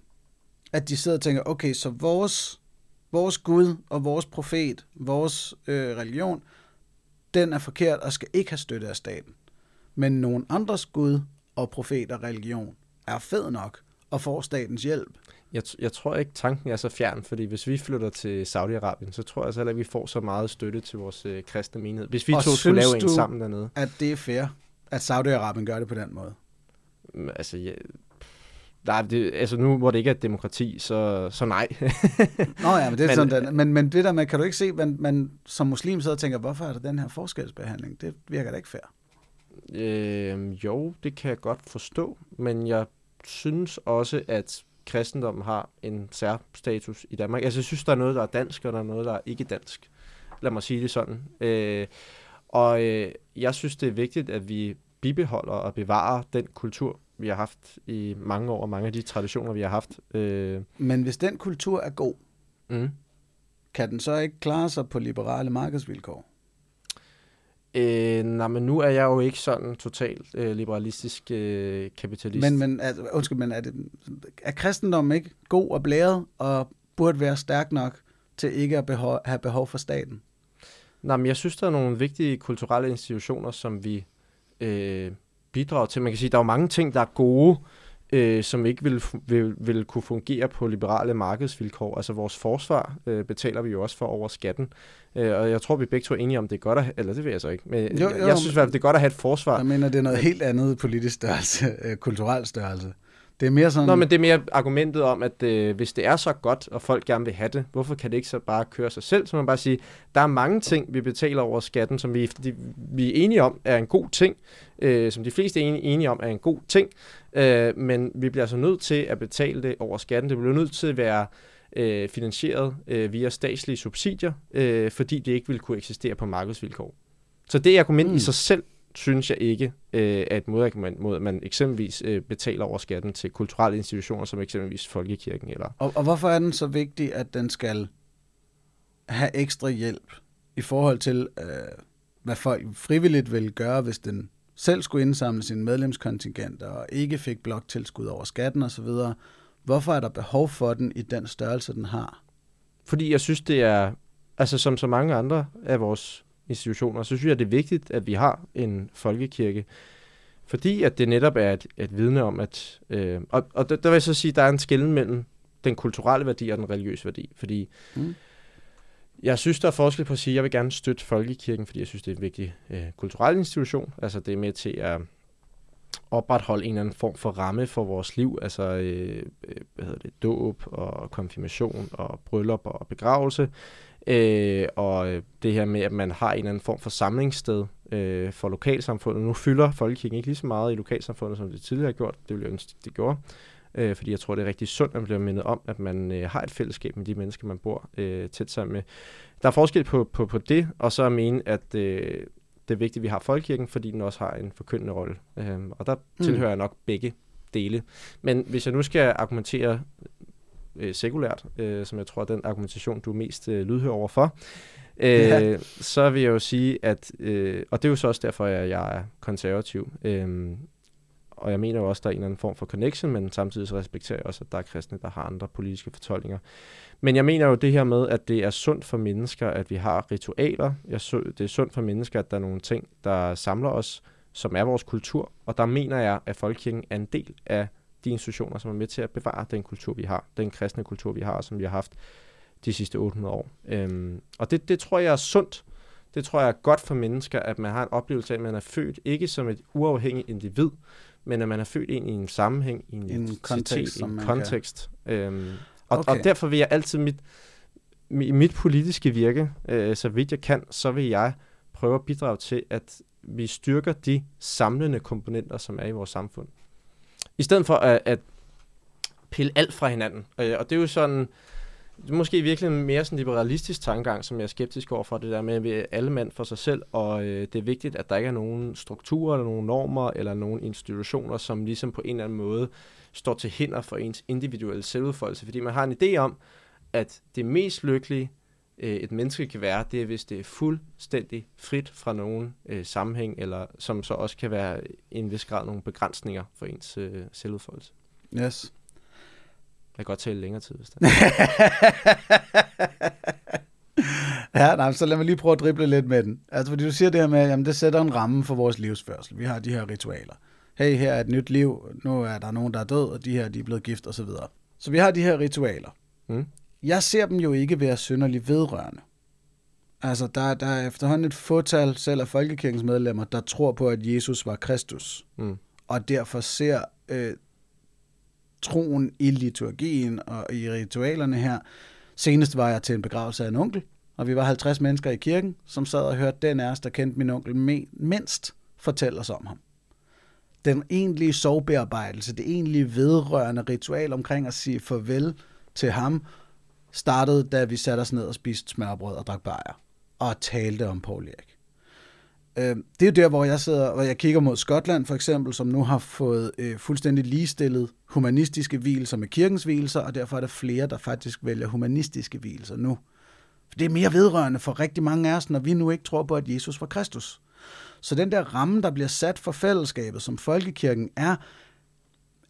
at de sidder og tænker, okay, så vores, vores Gud og vores profet, vores øh, religion, den er forkert og skal ikke have støtte af staten. Men nogen andres Gud og profet og religion er fed nok og får statens hjælp. Jeg, jeg tror ikke, tanken er så fjern, fordi hvis vi flytter til Saudi-Arabien, så tror jeg så heller ikke, vi får så meget støtte til vores øh, kristne menighed. Hvis vi Og to skulle lave en sammen dernede. At det er fair, at Saudi-Arabien gør det på den måde. Mm, Altså, ja, nej, det, altså nu hvor det ikke er et demokrati, så, så nej. Nå ja, men det er Men- sådan, den, men, men det der med, kan du ikke se, man, man som muslim sidder og tænker, hvorfor er der den her forskelsbehandling? Det virker da ikke fair. Øh, jo, det kan jeg godt forstå, men jeg synes også, at kristendommen har en særstatus i Danmark. Altså, jeg synes, der er noget, der er dansk, og der er noget, der er ikke dansk. Lad mig sige det sådan. Øh, og øh, jeg synes, det er vigtigt, at vi bibeholder og bevarer den kultur, vi har haft i mange år, og mange af de traditioner, vi har haft. Øh, Men hvis den kultur er god, mm. kan den så ikke klare sig på liberale markedsvilkår? øh, nej, men nu er jeg jo ikke sådan totalt øh, liberalistisk øh, kapitalist. Men, men altså, undskyld, men er, det, er kristendommen ikke god og blæret og burde være stærk nok til ikke at behov, have behov for staten? Nej, men jeg synes, der er nogle vigtige kulturelle institutioner, som vi øh, bidrage til. Man kan sige, der er jo mange ting, der er gode, øh, som ikke vil, vil, vil kunne fungere på liberale markedsvilkår. Altså vores forsvar øh, betaler vi jo også for over skatten. Øh, og jeg tror, vi begge to er enige om, det er godt at eller det vil jeg så ikke, men jo, jo, jeg synes i hvert fald, det er godt at have et forsvar. Jeg mener, det er noget helt andet politisk størrelse, øh, kulturel størrelse. Det er mere sådan... Nå, men det er mere argumentet om, at øh, hvis det er så godt, og folk gerne vil have det, hvorfor kan det ikke så bare køre sig selv? Så man bare sige, der er mange ting, vi betaler over skatten, som vi, de, vi er enige om er en god ting, øh, som de fleste er enige om er en god ting, øh, men vi bliver altså nødt til at betale det over skatten. Det bliver nødt til at være øh, finansieret øh, via statslige subsidier, øh, fordi det ikke vil kunne eksistere på markedsvilkår. Så det argument mm. i sig selv synes jeg ikke øh, er et modargument mod, at man eksempelvis øh, betaler over skatten til kulturelle institutioner, som eksempelvis Folkekirken. Eller... Og, og hvorfor er den så vigtig, at den skal have ekstra hjælp i forhold til, øh, hvad folk frivilligt vil gøre, hvis den selv skulle indsamle sin medlemskontingent og ikke fik bloktilskud over skatten osv., hvorfor er der behov for den i den størrelse, den har? Fordi jeg synes, det er, altså som så mange andre af vores institutioner, så synes jeg, det er vigtigt, at vi har en folkekirke, fordi at det netop er et, et vidne om, at... Øh, og, og der, der vil jeg så sige, at der er en skille mellem den kulturelle værdi og den religiøse værdi, fordi mm. jeg synes, der er forskel på at sige, at jeg vil gerne støtte folkekirken, fordi jeg synes, det er en vigtig øh, kulturel institution. Altså det er med til at opretholde en eller anden form for ramme for vores liv, altså øh, øh hvad hedder det, dåb og konfirmation og bryllup og begravelse. Øh, og øh, det her med, at man har en eller anden form for samlingssted øh, for lokalsamfundet. Nu fylder folkekirken ikke lige så meget i lokalsamfundet, som det tidligere har gjort. Det ville jeg ønske, det gjorde. Øh, fordi jeg tror, det er rigtig sundt, at man bliver mindet om, at man øh, har et fællesskab med de mennesker, man bor øh, tæt sammen med. Der er forskel på, på, på det, og så at mene, at øh, det er vigtigt, at vi har folkekirken, fordi den også har en forkyndende rolle. Øh, og der mm. tilhører jeg nok begge dele. Men hvis jeg nu skal argumentere øh, sekulært, øh, som jeg tror er den argumentation, du er mest øh, lydhør overfor, øh, ja. så vil jeg jo sige, at, øh, og det er jo så også derfor, at jeg er konservativ, øh, og jeg mener jo også, at der er en eller anden form for connection, men samtidig så respekterer jeg også, at der er kristne, der har andre politiske fortolkninger. Men jeg mener jo det her med, at det er sundt for mennesker, at vi har ritualer. Jeg så, det er sundt for mennesker, at der er nogle ting, der samler os, som er vores kultur. Og der mener jeg, at folkekirken er en del af de institutioner, som er med til at bevare den kultur, vi har, den kristne kultur, vi har, som vi har haft de sidste 800 år. Øhm, og det, det tror jeg er sundt. Det tror jeg er godt for mennesker, at man har en oplevelse af, at man er født ikke som et uafhængigt individ, men at man er født ind i en sammenhæng, i en, en kontekst. En kontekst. Øhm, og, okay. og derfor vil jeg altid mit, i mit politiske virke, øh, så vidt jeg kan, så vil jeg prøve at bidrage til, at vi styrker de samlende komponenter, som er i vores samfund. I stedet for at, at pille alt fra hinanden. Øh, og det er jo sådan, måske virkelig mere sådan en liberalistisk tankegang, som jeg er skeptisk over for det der med, at alle mand for sig selv, og øh, det er vigtigt, at der ikke er nogen strukturer, eller nogen normer, eller nogen institutioner, som ligesom på en eller anden måde står til hinder for ens individuelle selvudfoldelse, fordi man har en idé om, at det mest lykkelige, øh, et menneske kan være, det er, hvis det er fuldstændig frit fra nogen øh, sammenhæng, eller som så også kan være i en vis grad nogle begrænsninger for ens øh, selvudfoldelse. Yes. Jeg kan godt tale længere tid, hvis det Ja, nej, så lad mig lige prøve at drible lidt med den. Altså, fordi du siger det her med, at det sætter en ramme for vores livsførsel. Vi har de her ritualer. Hey, her er et nyt liv. Nu er der nogen, der er død, og de her de er blevet gift, og så videre. Så vi har de her ritualer. Mm. Jeg ser dem jo ikke være synderligt vedrørende. Altså, der, der er efterhånden et fåtal, selv af folkekirkens medlemmer, der tror på, at Jesus var Kristus. Mm. Og derfor ser øh, troen i liturgien og i ritualerne her. Senest var jeg til en begravelse af en onkel, og vi var 50 mennesker i kirken, som sad og hørte den af os, der kendte min onkel mindst, fortælle os om ham. Den egentlige sovbearbejdelse, det egentlige vedrørende ritual omkring at sige farvel til ham, startede, da vi satte os ned og spiste smørbrød og drak bajer og talte om Paul Erik. Øh, det er jo der, hvor jeg sidder, og jeg kigger mod Skotland for eksempel, som nu har fået øh, fuldstændig ligestillet humanistiske hvilelser med kirkens hvilelser, og derfor er der flere, der faktisk vælger humanistiske hvilelser nu. For det er mere vedrørende for rigtig mange af os, når vi nu ikke tror på, at Jesus var Kristus. Så den der ramme, der bliver sat for fællesskabet, som folkekirken er,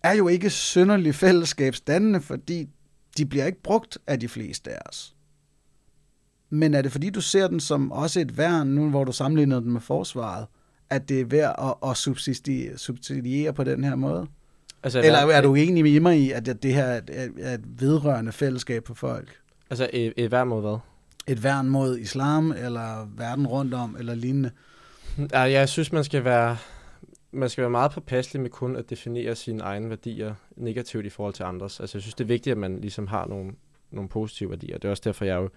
er jo ikke synderlig fællesskabsdannende, fordi de bliver ikke brugt af de fleste af os. Men er det fordi, du ser den som også et værn, nu hvor du sammenligner den med forsvaret, at det er værd at, at subsidiere, subsidiere på den her måde? Altså, Eller er du enig med mig i, at det her er et, vedrørende fællesskab for folk? Altså, et, et værd mod hvad? Et værn mod islam, eller verden rundt om, eller lignende? Ja, jeg synes, man skal være man skal være meget påpasselig med kun at definere sine egne værdier negativt i forhold til andres. Altså, jeg synes, det er vigtigt, at man ligesom har nogle, nogle positive værdier. Det er også derfor, jeg jo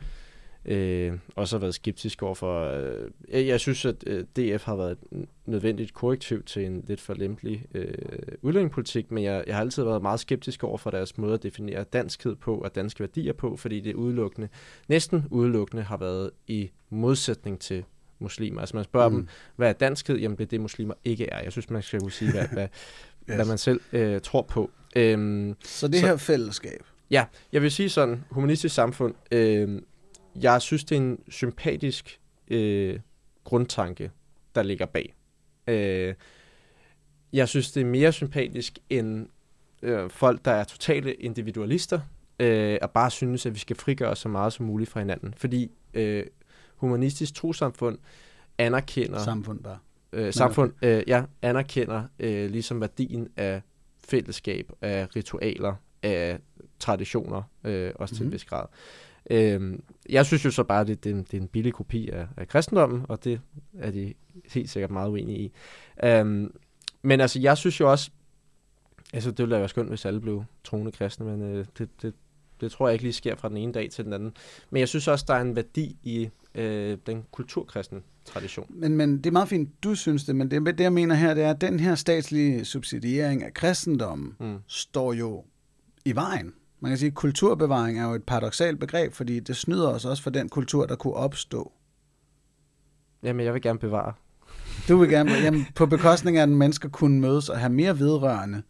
øh, også har været skeptisk overfor... Øh, jeg, jeg synes, at øh, DF har været et nødvendigt korrektiv til en lidt for lempelig øh, udlændingepolitik, men jeg, jeg har altid været meget skeptisk over for deres måde at definere danskhed på og danske værdier på, fordi det udelukkende, næsten udelukkende har været i modsætning til muslimer. Altså man spørger mm. dem, hvad er danskhed? Jamen det er det, muslimer ikke er. Jeg synes, man skal kunne sige, hvad, hvad, yes. hvad man selv øh, tror på. Øhm, så det så- her fællesskab, Ja, jeg vil sige sådan, humanistisk samfund, øh, jeg synes, det er en sympatisk øh, grundtanke, der ligger bag. Øh, jeg synes, det er mere sympatisk end øh, folk, der er totale individualister, øh, og bare synes, at vi skal frigøre os så meget som muligt fra hinanden. Fordi øh, humanistisk trosamfund anerkender samfund bare. øh, samfund, øh, ja, anerkender øh, ligesom værdien af fællesskab, af ritualer, af traditioner, øh, også til Mhm. en vis grad. Øh, jeg synes jo så bare, at det, det, er en, det er en billig kopi af, af kristendommen, og det er de helt sikkert meget uenige i. Øh, men altså, jeg synes jo også, altså det ville da være skønt, hvis alle blev troende kristne, men øh, det, det, det tror jeg ikke lige sker fra den ene dag til den anden. Men jeg synes også, der er en værdi i øh, den kulturkristne tradition. Men, men det er meget fint, du synes det, men det, det jeg mener her, det er, at den her statslige subsidiering af kristendommen Mm. står jo i vejen. Man kan sige, at kulturbevaring er jo et paradoxalt begreb, fordi det snyder os også for den kultur, der kunne opstå. Jamen, jeg vil gerne bevare Du vil gerne, jamen, på bekostning af, at mennesker kunne mødes og have mere vedrørende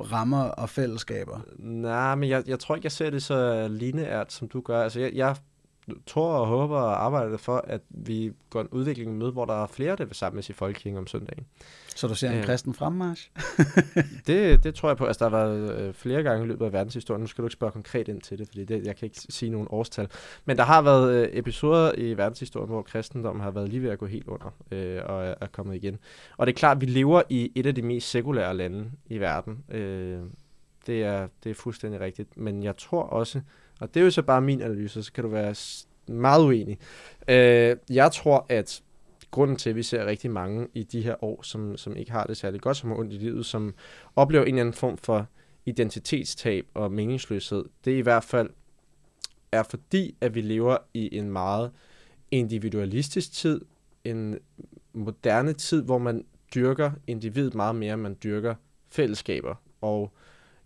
rammer og fællesskaber. Nej, men jeg, jeg tror ikke, jeg ser det så lineært, som du gør. Altså, jeg, jeg tror og håber og arbejder for, at vi går en udvikling med, hvor der er flere, der vil samles i folkekirken om søndagen. Så du ser en Ja. kristen fremmarsch? Det, det tror jeg på. Altså, der har været øh, flere gange i løbet af verdenshistorien. Nu skal du ikke spørge konkret ind til det, fordi det, jeg kan ikke sige nogen årstal. Men der har været øh, episoder i verdenshistorien, hvor kristendommen har været lige ved at gå helt under øh, og er, er kommet igen. Og det er klart, at vi lever i et af de mest sekulære lande i verden. Øh, det, er, det er fuldstændig rigtigt. Men jeg tror også, og det er jo så bare min analyse, så kan du være meget uenig. Øh, jeg tror, at grunden til, at vi ser rigtig mange i de her år, som, som ikke har det særlig godt, som har ondt i livet, som oplever en eller anden form for identitetstab og meningsløshed, det er i hvert fald er fordi, at vi lever i en meget individualistisk tid, en moderne tid, hvor man dyrker individet meget mere, end man dyrker fællesskaber. Og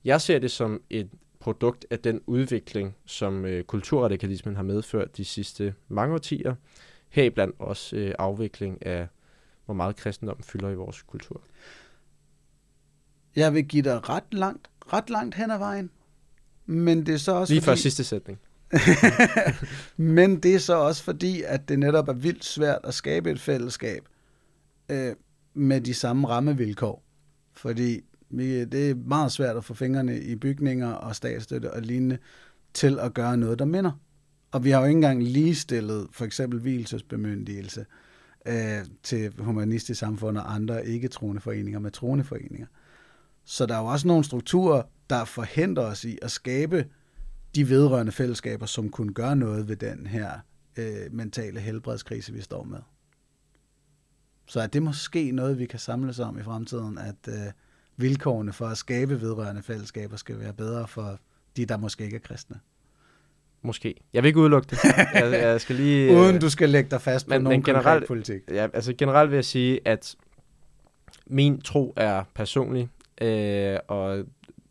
jeg ser det som et produkt af den udvikling, som øh, kulturradikalismen har medført de sidste mange årtier, heriblandt også øh, afvikling af, hvor meget kristendom fylder i vores kultur. Jeg vil give dig ret langt, ret langt hen ad vejen. Men det er så også Lige før fordi, sidste sætning. Men det er så også fordi, at det netop er vildt svært at skabe et fællesskab øh, med de samme rammevilkår. Fordi det er meget svært at få fingrene i bygninger og statsstøtte og lignende til at gøre noget, der minder. Og vi har jo ikke engang ligestillet for eksempel hvilesesbemyndigelse øh, til humanistisk samfund og andre ikke-troende foreninger med troende foreninger. Så der er jo også nogle strukturer, der forhindrer os i at skabe de vedrørende fællesskaber, som kunne gøre noget ved den her øh, mentale helbredskrise, vi står med. Så er det måske noget, vi kan samles om i fremtiden, at øh, vilkårene for at skabe vedrørende fællesskaber skal være bedre for de, der måske ikke er kristne. Måske. Jeg vil ikke udelukke det. jeg, jeg skal lige... øh, Uden du skal lægge dig fast på men- nogen men generelt- politik. Ja, altså generelt vil jeg sige, at min tro er personlig, øh, og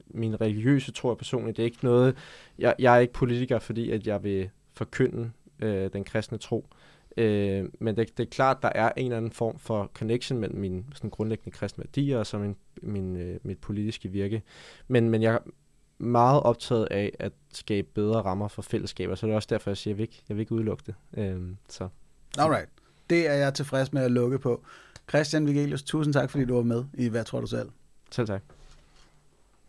min religiøse tro er personlig. Det er ikke noget... Jeg, jeg er ikke politiker, fordi at jeg vil forkynde øh, den kristne tro. Øh, men det, det er klart, der er en eller anden form for connection mellem mine sådan grundlæggende kristne værdier og så min, min, øh, mit politiske virke. Men, men jeg er meget optaget af at skabe bedre rammer for fællesskaber, så det er også derfor, jeg siger, at jeg vil ikke, jeg vil ikke udelukke det. Øh, så. Alright. Det er jeg tilfreds med at lukke på. Christian Vigelius, tusind tak, fordi du var med i Hvad tror du selv? Selv tak.